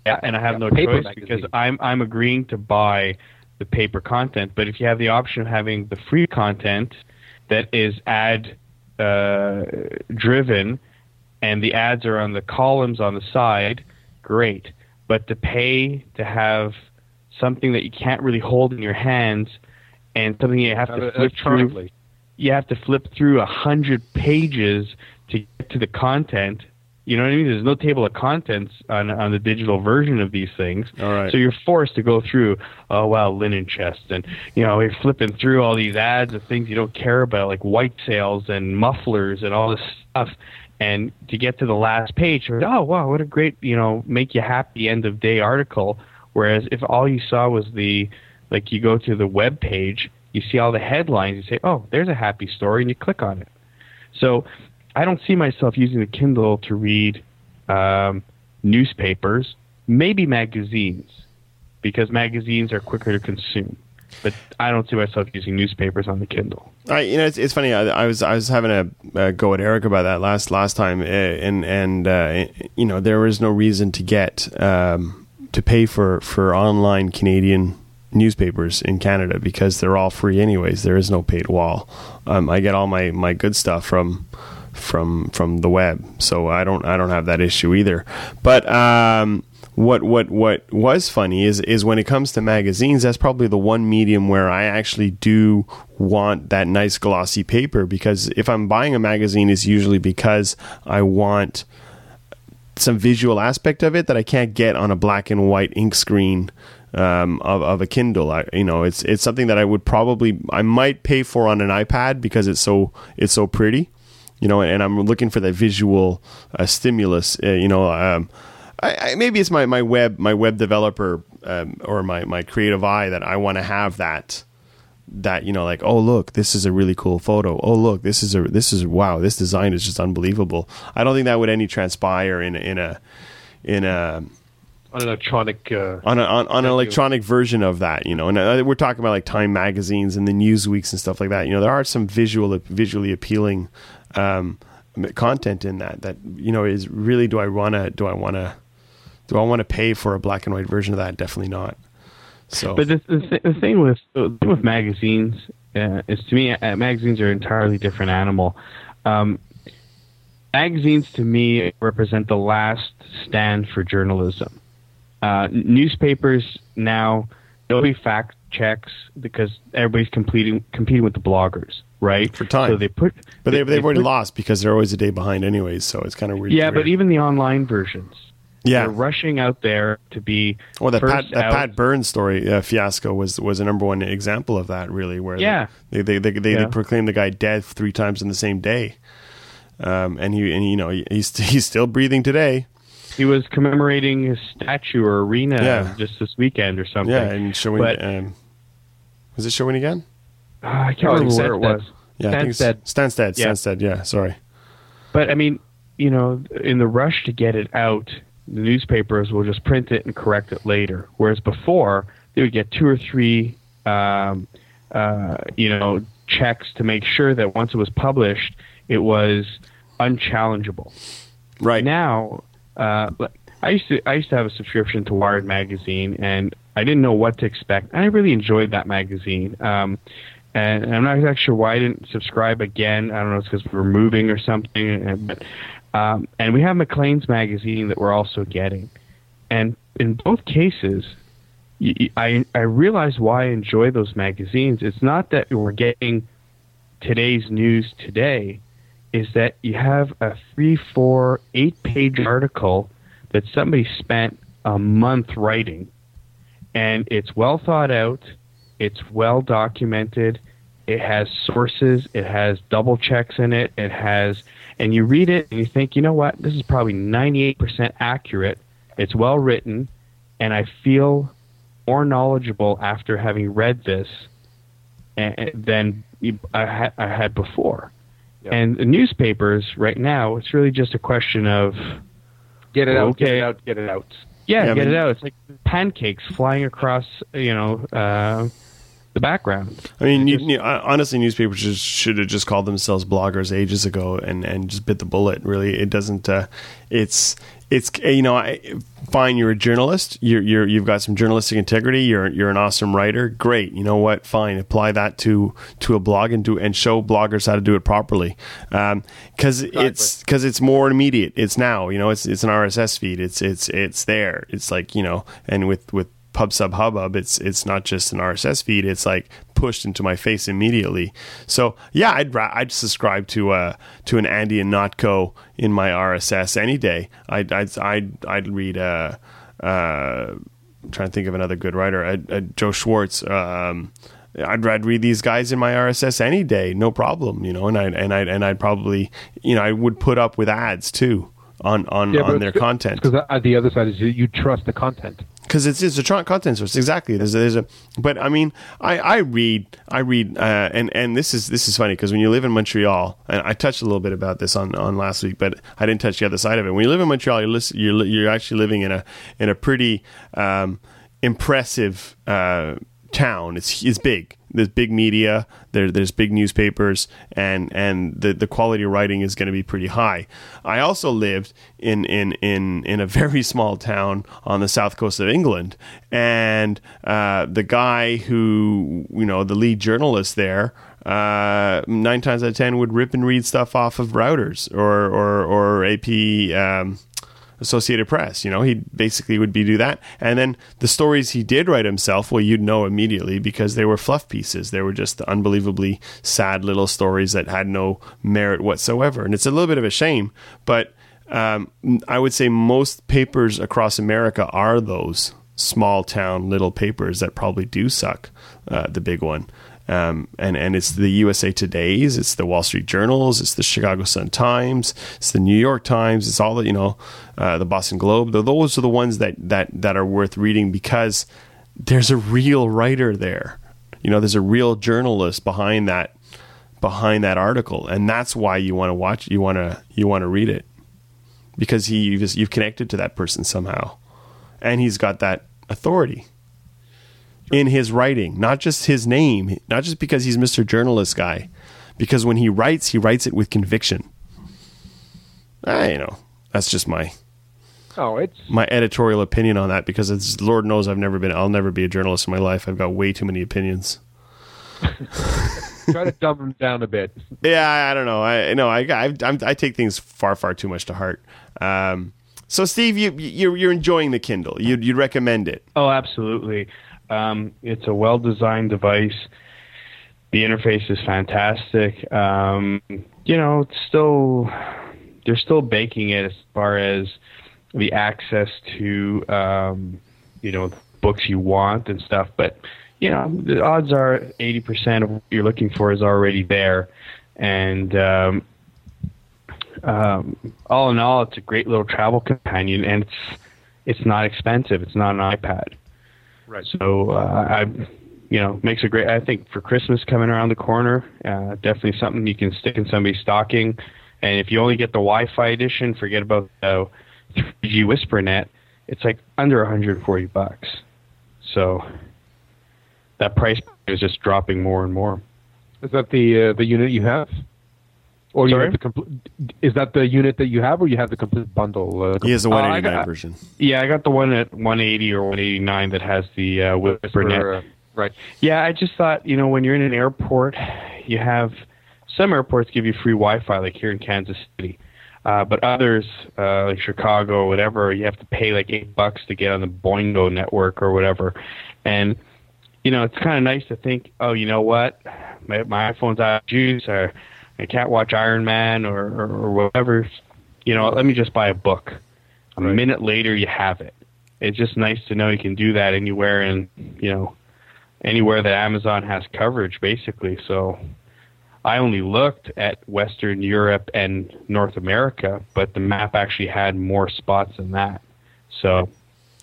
Yeah, and I have yeah, no choice magazine. because I'm I'm agreeing to buy the paper content. But if you have the option of having the free content that is ad uh, driven, and the ads are on the columns on the side, great. But to pay to have something that you can't really hold in your hands, and something you have to flip through. You have to flip through a hundred pages to get to the content. You know what I mean? There's no table of contents on on the digital version of these things. All right. So you're forced to go through. Oh wow, linen chest, and you know you're flipping through all these ads of things you don't care about, like white sails and mufflers and all this stuff. And to get to the last page, oh wow, what a great you know make you happy end of day article Whereas if all you saw was the, like you go to the web page, you see all the headlines, you say, oh, there's a happy story, and you click on it. So I don't see myself using the Kindle to read um, newspapers, maybe magazines, because magazines are quicker to consume. But I don't see myself using newspapers on the Kindle. I, you know, it's, it's funny. I, I, was I was having a, a, go at Eric about that last last time, eh, and and uh, you know there was no reason to get um, to pay for for online Canadian newspapers in Canada because they're all free anyways. There is no paid wall. Um, I get all my, my good stuff from from from the web, so I don't I don't have that issue either. But um, what what what was funny is is when it comes to magazines, that's probably the one medium where I actually do want that nice glossy paper because if I'm buying a magazine, it's usually because I want some visual aspect of it that I can't get on a black and white ink screen um, of, of a Kindle. I, you know, it's it's something that I would probably I might pay for on an iPad because it's so it's so pretty. You know, and I'm looking for that visual uh, stimulus. Uh, you know, um, I, I, maybe it's my, my web my web developer um, or my, my creative eye that I want to have that that you know like oh look this is a really cool photo. Oh look this is a this is wow this design is just unbelievable. I don't think that would any transpire in in a in a on an electronic uh, on, a, on, on an electronic version of that you know. And uh, we're talking about like time magazines and the newsweeks and stuff like that. You know there are some visual visually appealing um, content in that that you know is really do i want to do i want to Do I want to pay for a black and white version of that? Definitely not. So, But the, the, the thing with the thing with magazines uh, is to me, uh, magazines are an entirely different animal. Um, magazines to me represent the last stand for journalism. Uh, newspapers now nobody fact checks because everybody's competing competing with the bloggers, right? For time. So they put, but they, they've already put- lost because they're always a day behind, anyways. So it's kind of weird. Yeah, but even the online versions, yeah, they're rushing out there to be Well, that Pat, that out. Pat Burns story uh, fiasco was was a number one example of that. Really, where Yeah. they they they, they, Yeah. they proclaimed the guy dead three times in the same day, um, and he and you know he's <laughs> he's still breathing today. He was commemorating his statue or arena Yeah. just this weekend or something. Yeah, and showing. But- um, was it showing again? Uh, I can't Oh, remember where it was. Yeah, I think it's Stanstead. Stanstead. Yeah. Stanstead. Yeah, sorry. But I mean, you know, in the rush to get it out, the newspapers will just print it and correct it later. Whereas before, they would get two or three, um, uh, you know, checks to make sure that once it was published, it was unchallengeable. Right. Now, uh, I used to I used to have a subscription to Wired magazine, and I didn't know what to expect. I really enjoyed that magazine, um, and I'm not exactly sure why I didn't subscribe again. I don't know, it's because we were moving or something. And, but, um, and we have Maclean's magazine that we're also getting, and in both cases, I realize why I enjoy those magazines. It's not that we're getting today's news today is that you have a three, four, eight page article that somebody spent a month writing. And it's well thought out, it's well documented, it has sources, it has double checks in it, it has, and you read it and you think, you know what, this is probably 98% accurate, it's well written, and I feel more knowledgeable after having read this than I had, before. Yeah. And the newspapers right now, it's really just a question of Get it out. Get it out. Get it out. yeah, Yeah, get but- it out. It's like pancakes flying across, you know, uh, the background. I mean, you, Just- you- uh, honestly, newspapers just, should have just called themselves bloggers ages ago and, and just bit the bullet. Really, it doesn't. Uh, it's it's uh, you know, I, fine. You're a journalist. You're, you're you've got some journalistic integrity. You're you're an awesome writer. Great. You know what? Fine. Apply that to to a blog and do and show bloggers how to do it properly. Um, because it's because it's more immediate. It's now. You know, it's it's an RSS feed. It's it's it's there. It's like you know, and with with PubSubHubbub it's it's not just an rss feed it's like pushed into my face immediately. So yeah i'd ra- i'd subscribe to uh to an Andy Ihnatko in my rss any day. I'd i'd i'd, I'd read uh uh I'm trying to think of another good writer uh, uh, joe schwartz um I'd, I'd read these guys in my RSS any day, no problem, you know, and I and I and I'd probably, you know, I would put up with ads too on on, on their content. Because uh, the other side is you, you trust the content. because it's it's a content source exactly. There's a, there's a but i mean i i read i read uh, and and this is this is funny because when you live in montreal and i touched a little bit about this on on last week but i didn't touch the other side of it. When you live in montreal you're listen, you're you're actually living in a in a pretty um impressive uh town. It's it's big there's big media there there's big newspapers and and the the quality of writing is going to be pretty high. I also lived in in in in a <laughs> very small town on the south coast of england and uh, the guy who you know the lead journalist there uh, nine times out of ten would rip and read stuff off of Reuters or or or ap um, Associated Press. You know, he basically would be do that. And then the stories he did write himself, well, you'd know immediately because they were fluff pieces. They were just unbelievably sad little stories that had no merit whatsoever. And it's a little bit of a shame, but um, I would say most papers across America are those small town little papers that probably do suck. Uh, the big one. Um, and and it's the USA Today's, it's the Wall Street Journals, it's the Chicago Sun Times, it's the New York Times, it's all the you know, uh, the Boston Globe. Those are the ones that that that are worth reading because there's a real writer there. You know, there's a real journalist behind that behind that article, and that's why you want to watch. You want to you want to read it because he you've, you've connected to that person somehow, and he's got that authority in his writing, not just his name, not just because he's Mr. Journalist guy, because when he writes, he writes it with conviction. I, you know, that's just my Oh, it's my editorial opinion on that because it's Lord knows I've never been I'll never be a journalist in my life. I've got way too many opinions. <laughs> try to dumb them down a bit. Yeah, I, I don't know. I no, I I, I'm, I take things far far too much to heart. Um, so Steve, you you're, you're enjoying the Kindle. You'd you'd recommend it? Oh, absolutely. Um, it's a well designed device. The interface is fantastic. Um, you know, it's still they're still baking it as far as the access to um, you know books you want and stuff, but you know the odds are 80% of what you're looking for is already there, and um, um, all in all, it's a great little travel companion, and it's it's not expensive. It's not an iPad. Right. So uh, I, you know, makes a great. I think for Christmas coming around the corner, uh, definitely something you can stick in somebody's stocking. And if you only get the Wi-Fi edition, forget about the 3G WhisperNet. It's like under 140 bucks. So that price is just dropping more and more. Is that the uh, the unit you have? Or you have the complete? Is that the unit that you have, or you have the complete bundle? Uh, He has the Oh, I 189 got- version. Yeah, I got the one at 180 or 189 that has the uh, WhisperNet. for, uh, right. Yeah, I just thought, you know, when you're in an airport, you have some airports give you free Wi-Fi, like here in Kansas City, uh, but others, uh, like Chicago or whatever, you have to pay like eight bucks to get on the Boingo network or whatever. And you know, it's kind of nice to think, oh, you know what, my, my iPhone's out of juice, or I can't watch Iron Man or, or, or whatever. You know, let me just buy a book. A Right. minute later, you have it. It's just nice to know you can do that anywhere in, you know, anywhere that Amazon has coverage, basically. So I only looked at Western Europe and North America, but the map actually had more spots than that. So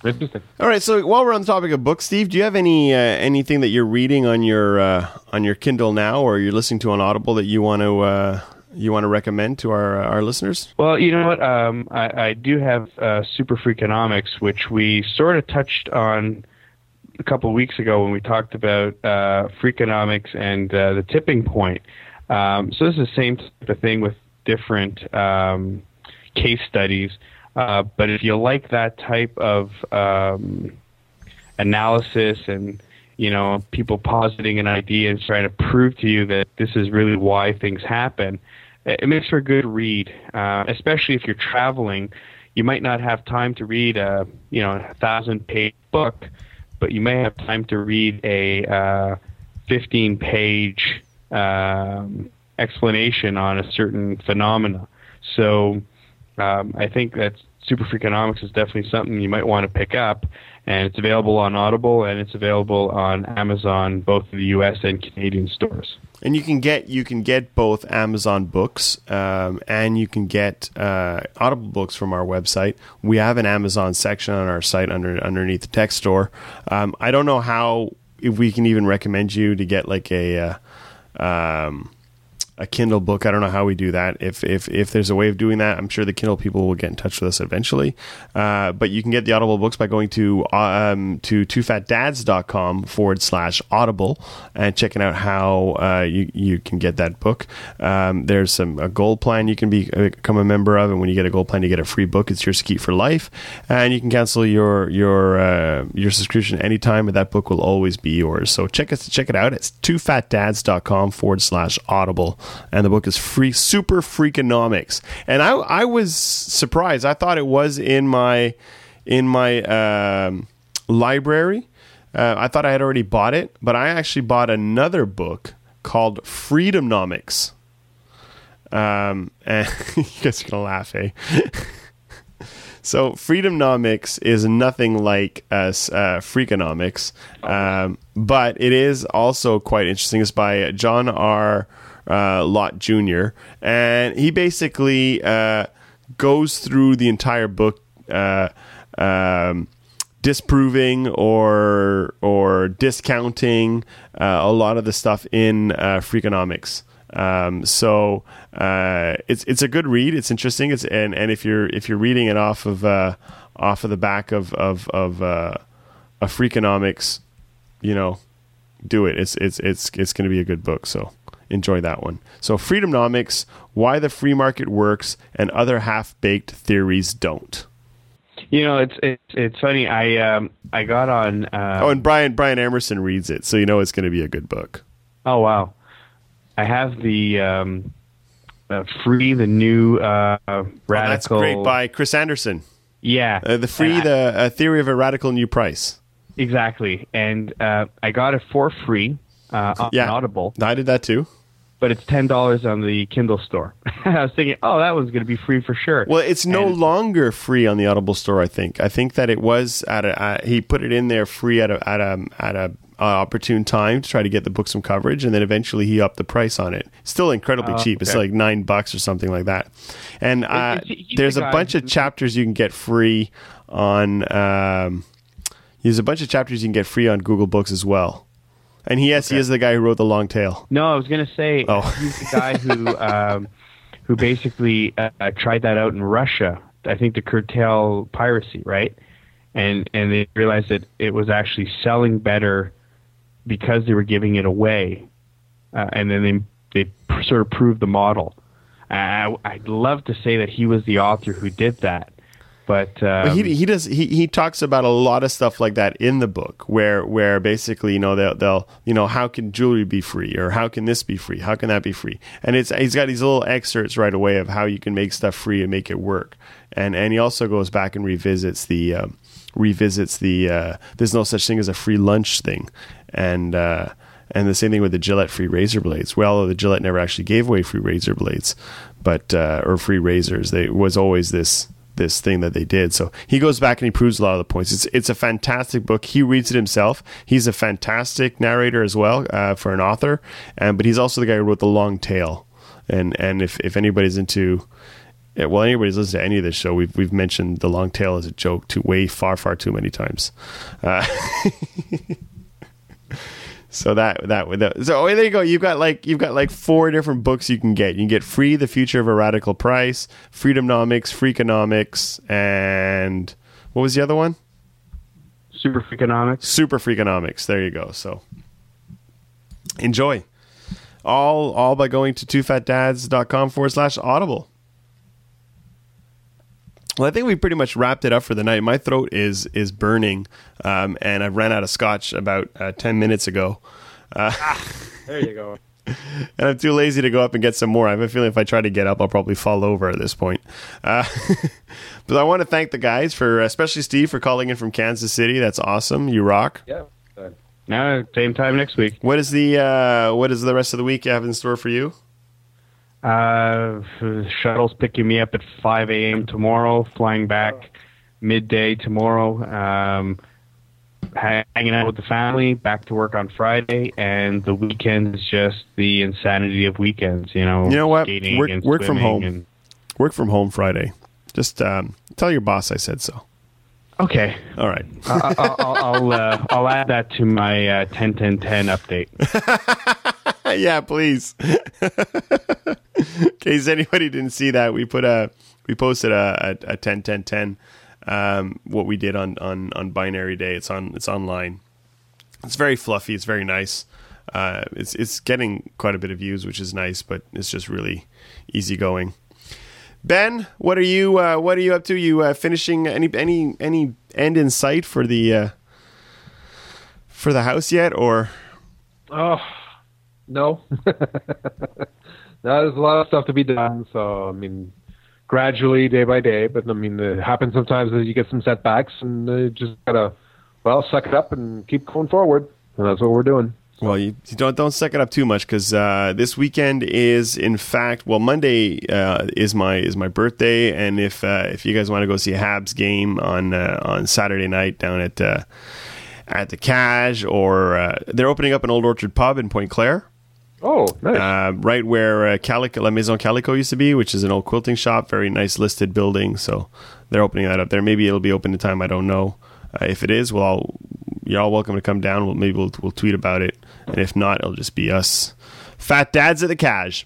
Interesting. All right. So while we're on the topic of books, Steve, do you have any uh, anything that you're reading on your uh, on your Kindle now, or you're listening to on Audible that you want to uh, you want to recommend to our our listeners? Well, you know what? Um, I, I do have uh, Super Freakonomics, which we sort of touched on a couple of weeks ago when we talked about uh, Freakonomics and uh, the tipping point. Um, so this is the same type of thing with different um, case studies. Uh, but if you like that type of um, analysis and you know people positing an idea and trying to prove to you that this is really why things happen, it makes for a good read. Uh, especially if you're traveling, you might not have time to read a you know a thousand page book, but you may have time to read a uh, 15 page um, explanation on a certain phenomena. So um, I think that Super Freakonomics is definitely something you might want to pick up, and it's available on Audible and it's available on Amazon, both the U.S. and Canadian stores. And you can get you can get both Amazon books um, and you can get uh, Audible books from our website. We have an Amazon section on our site under underneath the text store. Um, I don't know how if we can even recommend you to get like a uh, um, a Kindle book. I don't know how we do that. If if if there's a way of doing that, I'm sure the Kindle people will get in touch with us eventually. Uh, but you can get the Audible books by going to um, to twofatdads.com forward slash Audible and checking out how uh, you you can get that book. Um, there's some a gold plan you can be, uh, become a member of, and when you get a gold plan, you get a free book. It's your skeet for life, and you can cancel your your uh, your subscription anytime, but that book will always be yours. So check it check it out. It's twofatdads.com forward slash Audible, and the book is free, super freakonomics. And I I was surprised. I thought it was in my in my um, library. Uh, I thought I had already bought it, but I actually bought another book called Freedomnomics. Um, <laughs> and you guys are gonna laugh, eh? <laughs> so Freedomnomics is nothing like us uh, Freakonomics, um, but it is also quite interesting. It's by John R. Uh, Lott Jr. and he basically uh, goes through the entire book. Uh, um, disproving or or discounting uh, a lot of the stuff in uh, Freakonomics. Um, so uh, it's it's a good read. It's interesting. It's and, and if you're if you're reading it off of uh, off of the back of of of uh, a Freakonomics, you know, do it. It's it's it's it's going to be a good book. So enjoy that one. So Freedomnomics: Why the Free Market Works and Other Half Baked Theories Don't. You know, it's it's it's funny. I um I got on. Uh, oh, and Brian Brian Emerson reads it, so you know it's going to be a good book. Oh wow, I have the um, uh, free the new uh, radical. Oh, that's great by Chris Anderson. Yeah, uh, the free the uh, theory of a radical new price. Exactly, and uh, I got it for free uh, on yeah. Audible. I did that too but it's ten dollars on the Kindle store. <laughs> I was thinking, oh, that one's going to be free for sure. Well, it's no and, longer free on the Audible store. I think. I think that it was at a. Uh, he put it in there free at a at a at a uh, opportune time to try to get the book some coverage, and then eventually he upped the price on it. Still incredibly oh, cheap. Okay. It's like nine bucks or something like that. And uh, there's a bunch of chapters you can get free on. Um, there's a bunch of chapters you can get free on Google Books as well. And he, yes, okay. he is the guy who wrote the long tail. No, I was going to say oh. he's the guy who <laughs> um, who basically uh, tried that out in Russia. I think to curtail piracy, right? And and they realized that it was actually selling better because they were giving it away, uh, and then they they sort of proved the model. I, I'd love to say that he was the author who did that, but um, he he does he, he talks about a lot of stuff like that in the book where where basically you know they'll they'll you know how can jewelry be free or how can this be free how can that be free and it's he's got these little excerpts right away of how you can make stuff free and make it work and and he also goes back and revisits the um, revisits the uh, there's no such thing as a free lunch thing and uh, and the same thing with the Gillette free razor blades. Well, the Gillette never actually gave away free razor blades, but uh, or free razors. They was always this this thing that they did. So he goes back and he proves a lot of the points. It's it's a fantastic book. He reads it himself. He's a fantastic narrator as well uh, for an author, and but he's also the guy who wrote the long tail. And and if if anybody's into well, anybody's listened to any of this show, we've we've mentioned the long tail as a joke too way far far too many times. Uh, <laughs> So that that would so oh, there you go. You've got like you've got like four different books you can get. You can get free the future of a radical price, Freedomnomics, Freakonomics, and what was the other one? Super Freakonomics. Super Freakonomics. There you go. So enjoy. All all by going to twofatdads.com forward slash audible. Well, I think we pretty much wrapped it up for the night. My throat is is burning, um, and I ran out of scotch about uh, ten minutes ago. Uh, ah, there you go. <laughs> and I'm too lazy to go up and get some more. I have a feeling if I try to get up, I'll probably fall over at this point. Uh, <laughs> but I want to thank the guys for, especially Steve, for calling in from Kansas City. That's awesome. You rock. Yeah. Now, same time next week. What is the uh, what is the rest of the week you have in store for you? Uh, shuttle's picking me up at 5 a.m. tomorrow, flying back midday tomorrow. Um, hanging out with the family, back to work on Friday, and the weekend is just the insanity of weekends. You know, you know what? Work, work from home. And, work from home Friday. Just um, tell your boss I said so. Okay. All right. <laughs> I'll I'll, I'll, uh, I'll, add that to my uh, 10 10 10 update. <laughs> <laughs> yeah, please. In <laughs> case anybody didn't see that, we put a we posted a, a, a 10 10 10 um, what we did on, on, on binary day. It's on it's online. It's very fluffy. It's very nice. Uh, it's it's getting quite a bit of views, which is nice, but it's just really easygoing. Ben, what are you uh, what are you up to? You uh, finishing any any any end in sight for the uh, for the house yet, or? Oh no, <laughs> no. There's a lot of stuff to be done. So I mean, gradually, day by day. But I mean, it happens sometimes that you get some setbacks, and you just gotta well suck it up and keep going forward. And that's what we're doing. Well, you, you, don't don't suck it up too much because uh, this weekend is, in fact, well, Monday uh, is my is my birthday, and if uh, if you guys want to go see a Habs game on uh, on Saturday night down at uh, at the Cash, or uh, they're opening up an Old Orchard pub in Pointe-Claire. Oh, nice. right where Calico, La Maison Calico used to be, which is an old quilting shop, very nice listed building. So they're opening that up there. Maybe it'll be open in time. I don't know. if it is, well, I'll, you're all welcome to come down. We'll, maybe we'll, we'll tweet about it and if not, it'll just be us fat dads at the Cash.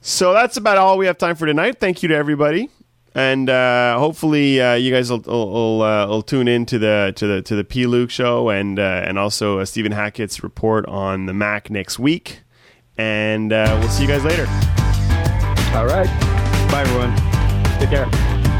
So that's about all we have time for tonight. Thank you to everybody, and uh, hopefully uh, you guys will will, uh, will, tune in to the to the to the P Luke show and uh, and also uh, Stephen Hackett's report on the Mac next week. And uh, we'll see you guys later. All right. Bye everyone. Take care.